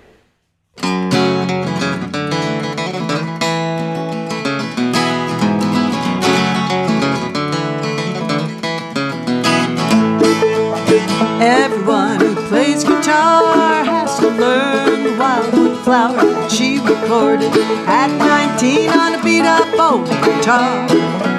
[SPEAKER 5] Everyone who plays guitar has to learn the wildwood flower she recorded at 19 on a beat up old guitar.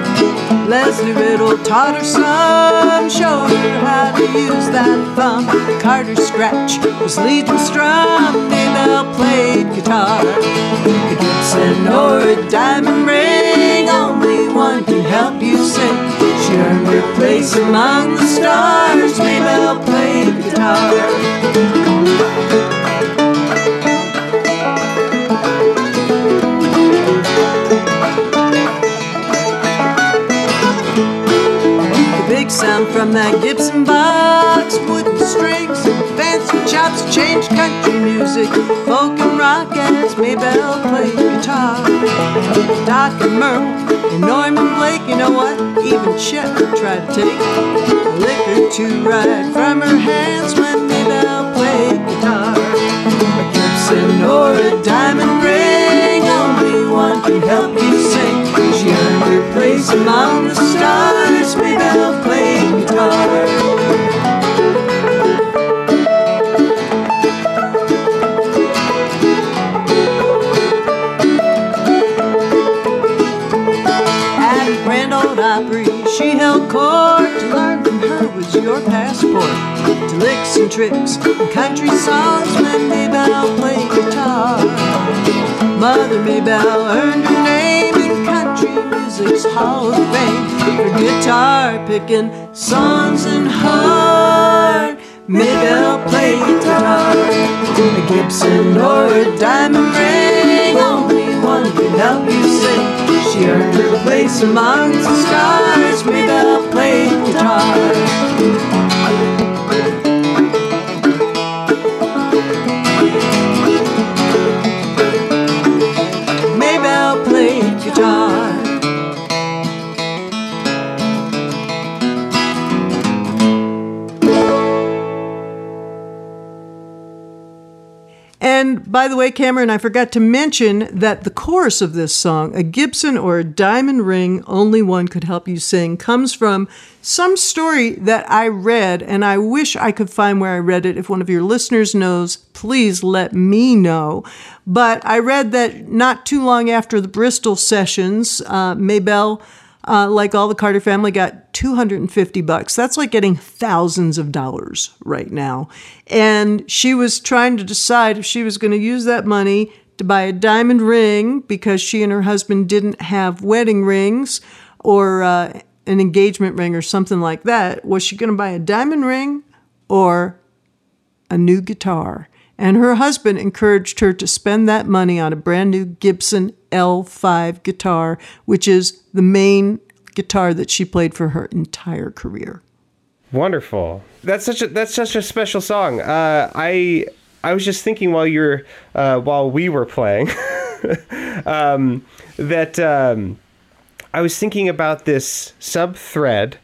[SPEAKER 5] Lesley Riddle taught her son, showed her how to use that thumb. Carter Scratch was lead and strum, Maybelle played guitar. A Gibson or a diamond ring, only one can help you sing. She earned her place among the stars, Maybelle played guitar. Sound from that Gibson box, wooden strings and fancy chops changed country music, folk and rock as Maybelle played guitar. Doc and Merle and Norman Blake, you know what? Even Chet tried to take a lick or two right from her hands when Maybelle played guitar. A Gibson or a diamond ring, only one can help you sing. She earned her place among the stars. Maybelle played she held court. To learn from her was your passport to licks and tricks and country songs when Maybelle played guitar. Mother Maybelle earned her name music's Hall of Fame for guitar picking songs and heart. Maybelle played guitar, a Gibson or a diamond ring, only one can help you sing. She earned her place among the stars. Maybelle played guitar.
[SPEAKER 2] By the way, Cameron, I forgot to mention that the chorus of this song, a Gibson or a diamond ring, only one could help you sing, comes from some story that I read, and I wish I could find where I read it. If one of your listeners knows, please let me know. But I read that not too long after the Bristol sessions, uh, Maybelle uh, like all the Carter family, got 250 bucks. That's like getting thousands of dollars right now. And she was trying to decide if she was going to use that money to buy a diamond ring because she and her husband didn't have wedding rings or uh, an engagement ring or something like that. Was she going to buy a diamond ring or a new guitar? And her husband encouraged her to spend that money on a brand new Gibson L5 guitar, which is the main guitar that she played for her entire career.
[SPEAKER 1] Wonderful. That's such a that's such a special song. Uh, I I was just thinking while you're uh, while we were playing um, that um, I was thinking about this sub thread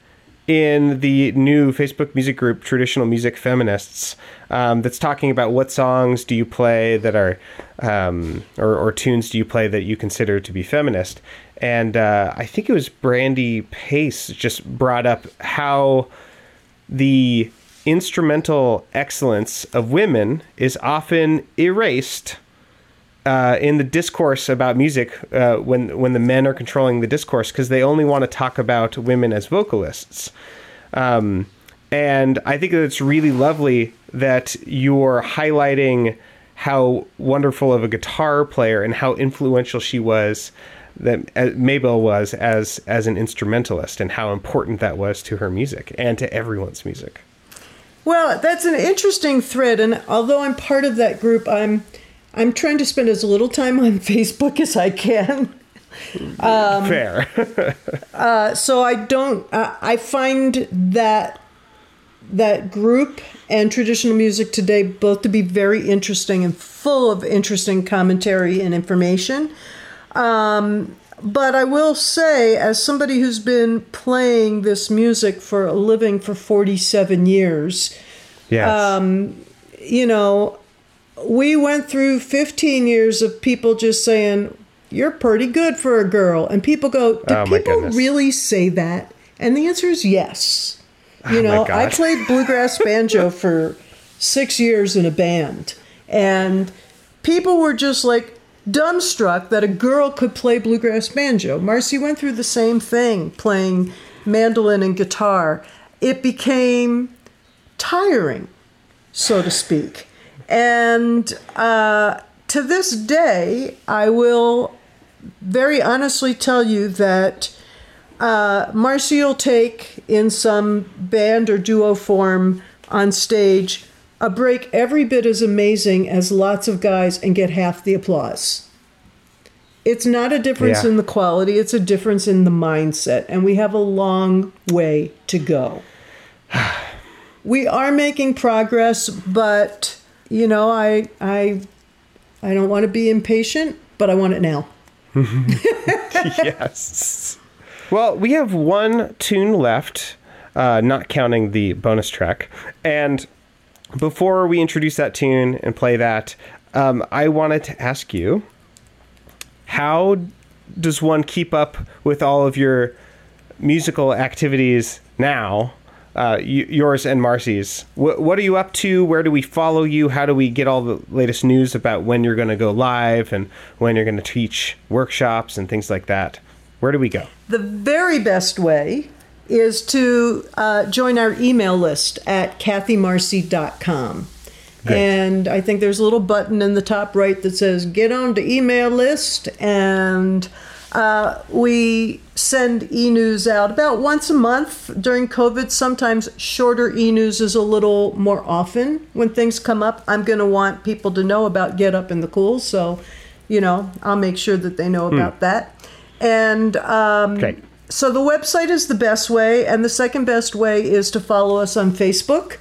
[SPEAKER 1] in the new Facebook music group Traditional Music Feminists um, that's talking about what songs do you play that are um, or, or tunes do you play that you consider to be feminist. And uh, I think it was Brandy Pace just brought up how the instrumental excellence of women is often erased uh, in the discourse about music uh, when when the men are controlling the discourse because they only want to talk about women as vocalists. Um, and I think that it's really lovely that you're highlighting how wonderful of a guitar player and how influential she was that uh, Maybelle was as as an instrumentalist and how important that was to her music and to everyone's music.
[SPEAKER 2] Well, that's an interesting thread, and although I'm part of that group, I'm I'm trying to spend as little time on Facebook as I can. Um,
[SPEAKER 1] Fair.
[SPEAKER 2] Uh, so I don't. Uh, I find that that group and traditional music today both to be very interesting and full of interesting commentary and information. Um, but I will say, as somebody who's been playing this music for a living for 47 years,
[SPEAKER 1] yes.
[SPEAKER 2] Um, you know, we went through 15 years of people just saying, You're pretty good for a girl. And people go, Do
[SPEAKER 1] Oh,
[SPEAKER 2] people really say that? And the answer is yes. You
[SPEAKER 1] Oh,
[SPEAKER 2] know, I played bluegrass banjo for six years in a band. And people were just like dumbstruck that a girl could play bluegrass banjo. Marcy went through the same thing playing mandolin and guitar. It became tiring, so to speak. And uh, to this day, I will very honestly tell you that uh, Marcy will take in some band or duo form on stage a break every bit as amazing as lots of guys and get half the applause. It's not a difference
[SPEAKER 1] Yeah.
[SPEAKER 2] in the quality, it's a difference in the mindset, and we have a long way to go. we are making progress, but you know, I I I don't want to be impatient, but I want it now.
[SPEAKER 1] yes. Well, we have one tune left, uh, not counting the bonus track. And before we introduce that tune and play that, um, I wanted to ask you how does one keep up with all of your musical activities now? Uh, yours and Marcy's. Wh- what are you up to? Where do we follow you? How do we get all the latest news about when you're going to go live and when you're going to teach workshops and things like that? Where do we go?
[SPEAKER 2] The very best way is to uh, join our email list at cathymarcy.com.
[SPEAKER 1] Great.
[SPEAKER 2] And I think there's a little button in the top right that says get on to email list. And uh, we send e news out about once a month during COVID. Sometimes shorter e news is a little more often. When things come up, I'm going to want people to know about Get Up in the Cool. So, you know, I'll make sure that they know about that. And um,
[SPEAKER 1] Great.
[SPEAKER 2] So the website is the best way, and the second best way is to follow us on Facebook,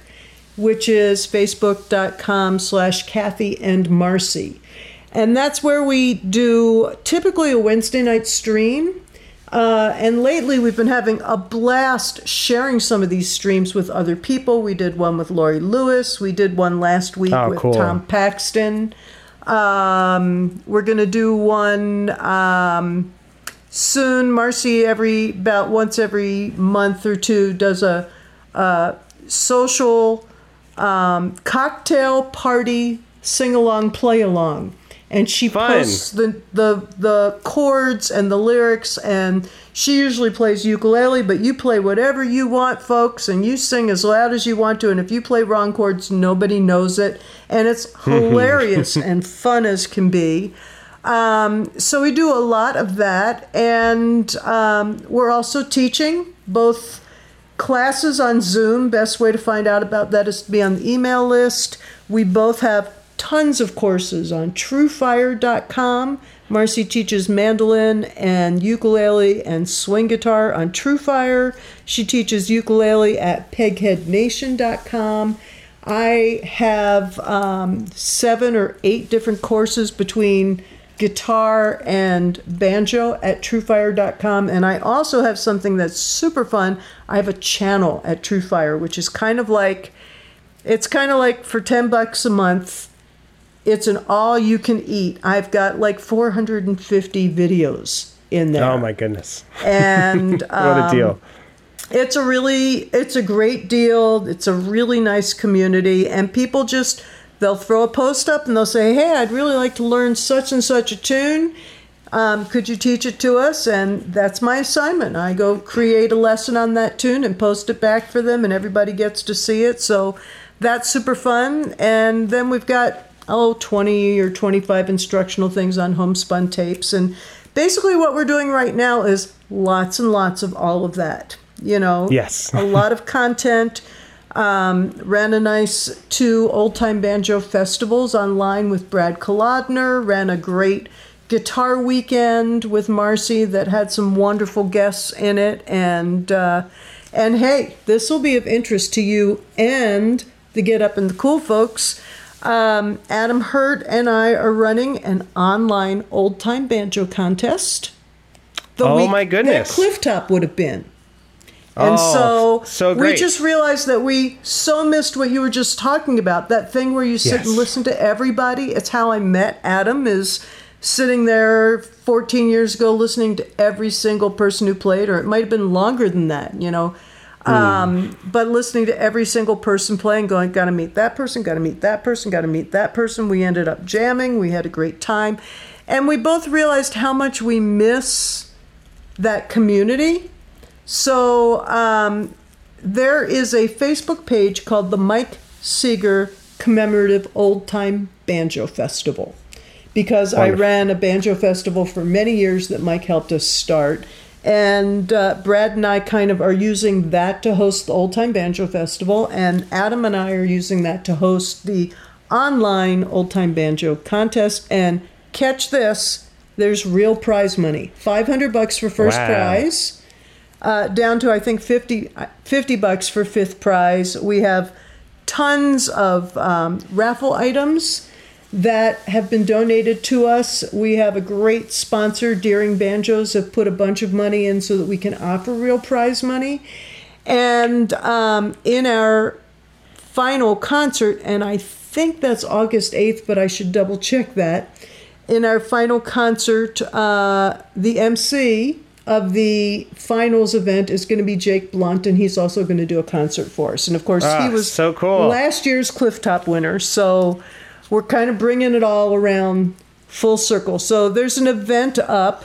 [SPEAKER 2] which is facebook.com slash Cathy and Marcy. And that's where we do typically a Wednesday night stream. Uh, and lately, we've been having a blast sharing some of these streams with other people. We did one with Laurie Lewis. We did one last week
[SPEAKER 1] Oh,
[SPEAKER 2] with
[SPEAKER 1] cool.
[SPEAKER 2] Tom Paxton. Um, we're going to do one um, soon. Marcy, every about once every month or two, does a, a social um, cocktail party sing along, play along. And she
[SPEAKER 1] Fun.
[SPEAKER 2] posts the, the the chords and the lyrics, and she usually plays ukulele. But you play whatever you want, folks, and you sing as loud as you want to. And if you play wrong chords, nobody knows it, and it's hilarious and fun as can be. Um, so we do a lot of that, and um, we're also teaching both classes on Zoom. Best way to find out about that is to be on the email list. We both have tons of courses on truefire.com. Marcy teaches mandolin and ukulele and swing guitar on Truefire. She teaches ukulele at pegheadnation.com. I have um, seven or eight different courses between guitar and banjo at truefire.com and i also have something that's super fun. I have a channel at truefire which is kind of like it's kind of like for 10 bucks a month it's an all you can eat. I've got like 450 videos in there.
[SPEAKER 1] Oh my goodness.
[SPEAKER 2] and
[SPEAKER 1] What a
[SPEAKER 2] um,
[SPEAKER 1] deal.
[SPEAKER 2] it's a really it's a great deal. It's a really nice community and people just they'll throw a post up and they'll say hey i'd really like to learn such and such a tune. Um, could you teach it to us? And that's my assignment. I go create a lesson on that tune and post it back for them and everybody gets to see it. So that's super fun. And then we've got oh 20 or 25 instructional things on homespun tapes. And basically what we're doing right now is lots and lots of all of that you know?
[SPEAKER 1] Yes.
[SPEAKER 2] a lot of content Um, ran a nice two old time banjo festivals online with Brad Kolodner. Ran a great guitar weekend with Marcy that had some wonderful guests in it. And uh, and hey, this will be of interest to you and the Get Up and the Cool folks. Um, Adam Hurt and I are running an online old time banjo contest. The
[SPEAKER 1] Oh, my goodness.
[SPEAKER 2] That Clifftop would have been. And
[SPEAKER 1] Oh,
[SPEAKER 2] so,
[SPEAKER 1] so
[SPEAKER 2] we just realized that we so missed what you were just talking about. That thing where you sit
[SPEAKER 1] Yes.
[SPEAKER 2] and listen to everybody. It's how I met Adam is sitting there 14 years ago listening to every single person who played or it might have been longer than that, you know.
[SPEAKER 1] Hmm.
[SPEAKER 2] Um, but listening to every single person playing going, got to meet that person, got to meet that person, got to meet that person. We ended up jamming. We had a great time. And we both realized how much we miss that community. So um, there is a Facebook page called the Mike Seeger Commemorative Old Time Banjo Festival because I ran a banjo festival for many years that Mike helped us start. And uh, Brad and I kind of are using that to host the Old Time Banjo Festival, and Adam and I are using that to host the online Old Time Banjo contest. And catch this, there's real prize money 500 bucks for first
[SPEAKER 1] Wow.
[SPEAKER 2] prize uh, down to I think 50, uh, 50 bucks for fifth prize. We have tons of um, raffle items that have been donated to us. We have a great sponsor, Deering Banjos, have put a bunch of money in so that we can offer real prize money. And um, in our final concert, and I think that's August 8th, but I should double check that. In our final concert, uh, the MC of the finals event is going to be Jake Blount, and he's also going to do a concert for us. And of course,
[SPEAKER 1] Ah,
[SPEAKER 2] he was
[SPEAKER 1] so cool.
[SPEAKER 2] last year's Clifftop winner, so we're kind of bringing it all around full circle. So there's an event up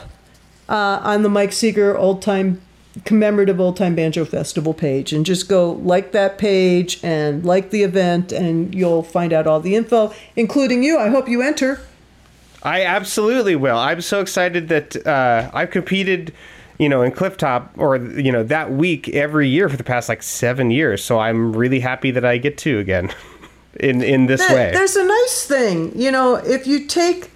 [SPEAKER 2] uh, on the Mike Seeger Old Time Commemorative Old Time Banjo Festival page, and just go like that page and like the event, and you'll find out all the info, including you. I hope you enter.
[SPEAKER 1] I absolutely will. I'm so excited that uh, I've competed, you know, in Clifftop or you know that week every year for the past like seven years. So I'm really happy that I get to again, in in this
[SPEAKER 2] There-
[SPEAKER 1] way.
[SPEAKER 2] There's a nice thing, you know, if you take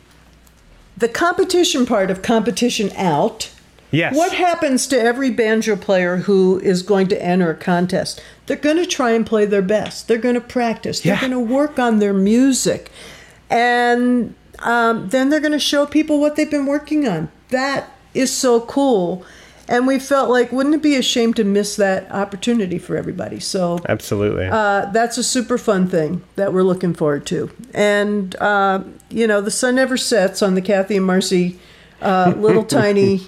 [SPEAKER 2] the competition part of competition out.
[SPEAKER 1] Yes.
[SPEAKER 2] What happens to every banjo player who is going to enter a contest? They're going to try and play their best. They're going to practice. They're going to work on their music. And um, then they're going to show people what they've been working on. That is so cool. And we felt like, wouldn't it be a shame to miss that opportunity for everybody? So
[SPEAKER 1] Absolutely.
[SPEAKER 2] uh, that's a super fun thing that we're looking forward to. And, uh, you know, the sun never sets on the Cathy and Marcy uh, little tiny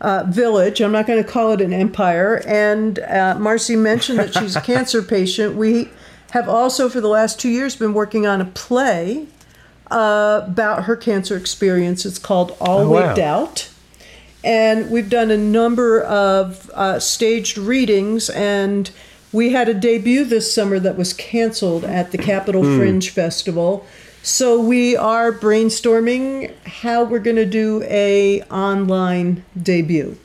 [SPEAKER 2] uh, village. I'm not going to call it an empire. And uh, Marcy mentioned that she's a cancer patient. We have also, for the last two years, been working on a play uh, about her cancer experience. It's called All
[SPEAKER 1] Oh, wow.
[SPEAKER 2] Out. And we've done a number of uh, staged readings, and we had a debut this summer that was canceled at the Capital Fringe Festival. So we are brainstorming how we're going to do a online debut.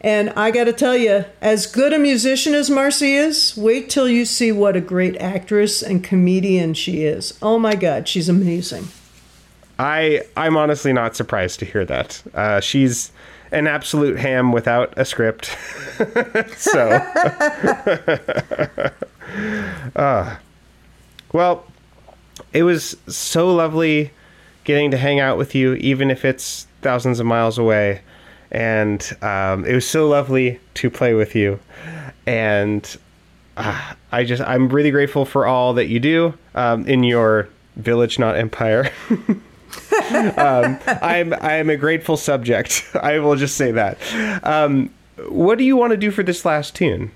[SPEAKER 2] And I got to tell you, as good a musician as Marcy is, wait till you see what a great actress and comedian she is. Oh my God, she's amazing.
[SPEAKER 1] I I'm honestly not surprised to hear that. Uh, she's an absolute ham without a script. so, uh, well, it was so lovely getting to hang out with you, even if it's thousands of miles away. And um, it was so lovely to play with you. And uh, I just I'm really grateful for all that you do um, in your village, not empire. um, I'm I'm a grateful subject. I will just say that. Um, what do you want to do for this last tune?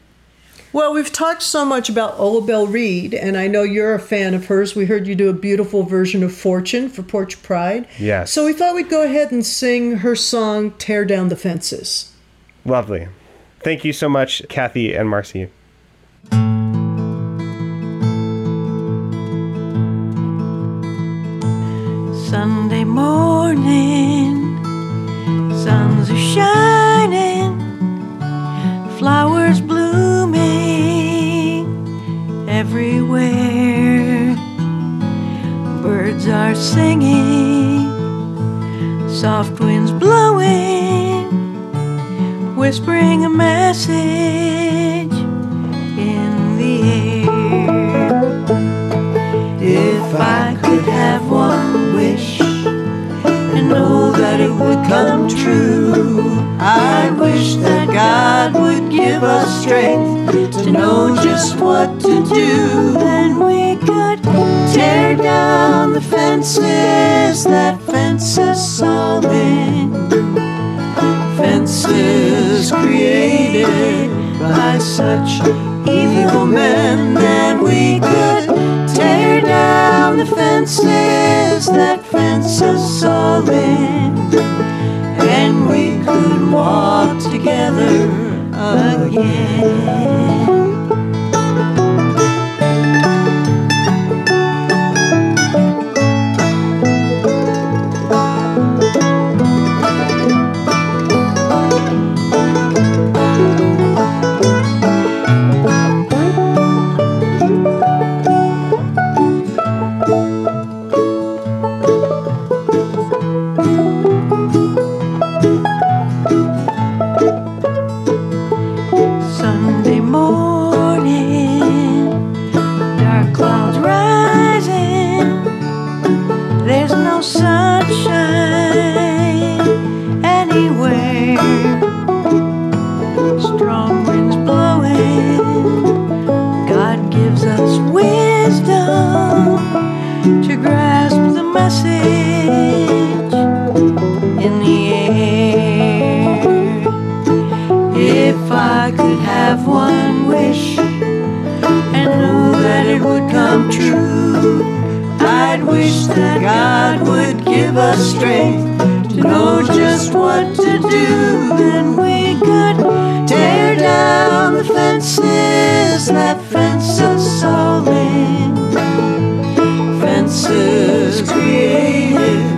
[SPEAKER 2] Well, we've talked so much about Ola Belle Reed, and I know you're a fan of hers. We heard you do a beautiful version of Fortune for Porch Pride.
[SPEAKER 1] Yes.
[SPEAKER 2] So we thought we'd go ahead and sing her song, Tear Down the Fences.
[SPEAKER 1] Lovely. Thank you so much, Cathy and Marcy.
[SPEAKER 6] Sunday morning, suns are shining, flowers blooming everywhere, birds
[SPEAKER 2] are singing, soft winds blowing, whispering a message.
[SPEAKER 3] Come true, I wish that God would give us strength to know just what to do.
[SPEAKER 2] Then we could
[SPEAKER 3] Tear down the fences that fence us all in. Fences created by such evil men. Then we could tear down the fences that fence us all in. We could walk together again.
[SPEAKER 2] True,
[SPEAKER 3] I'd wish that God would give us strength to know just what to do.
[SPEAKER 2] then we could
[SPEAKER 3] Tear down the fences that fence us all in. Fences created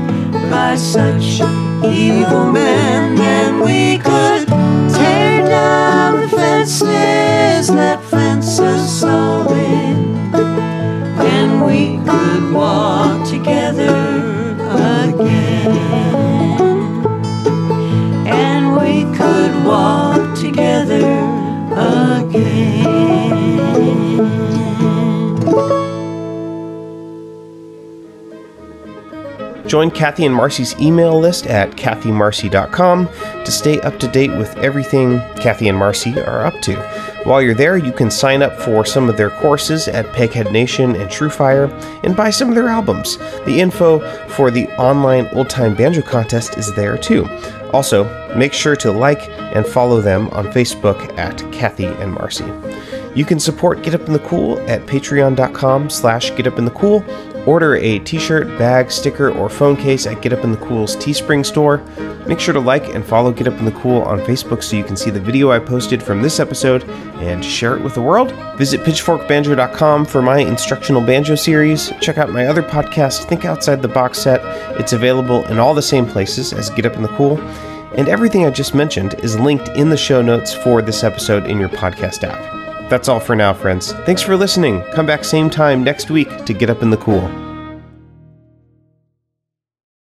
[SPEAKER 3] by such evil men. And we could tear down the fences that fence us all
[SPEAKER 1] Join Cathy and Marcy's email list at cathymarcy.com to stay up to date with everything Cathy and Marcy are up to. While you're there, you can sign up for some of their courses at Peghead Nation and Truefire and buy some of their albums. The info for the online old time banjo contest is there too. Also, make sure to like and follow them on Facebook at Cathy and Marcy. You can support Get Up in the Cool at patreon.com slash getupinthecool. Order a t-shirt, bag, sticker, or phone case at Get Up in the Cool's Teespring store. Make sure to like and follow Get Up in the Cool on Facebook so you can see the video I posted from this episode and share it with the world. Visit pitchforkbanjo.com for my instructional banjo series. Check out my other podcast, Think Outside the Box Set. It's available in all the same places as Get Up in the Cool. And everything I just mentioned is linked in the show notes for this episode in your podcast app. That's all for now, friends. Thanks for listening. Come back same time next week to get up in the cool.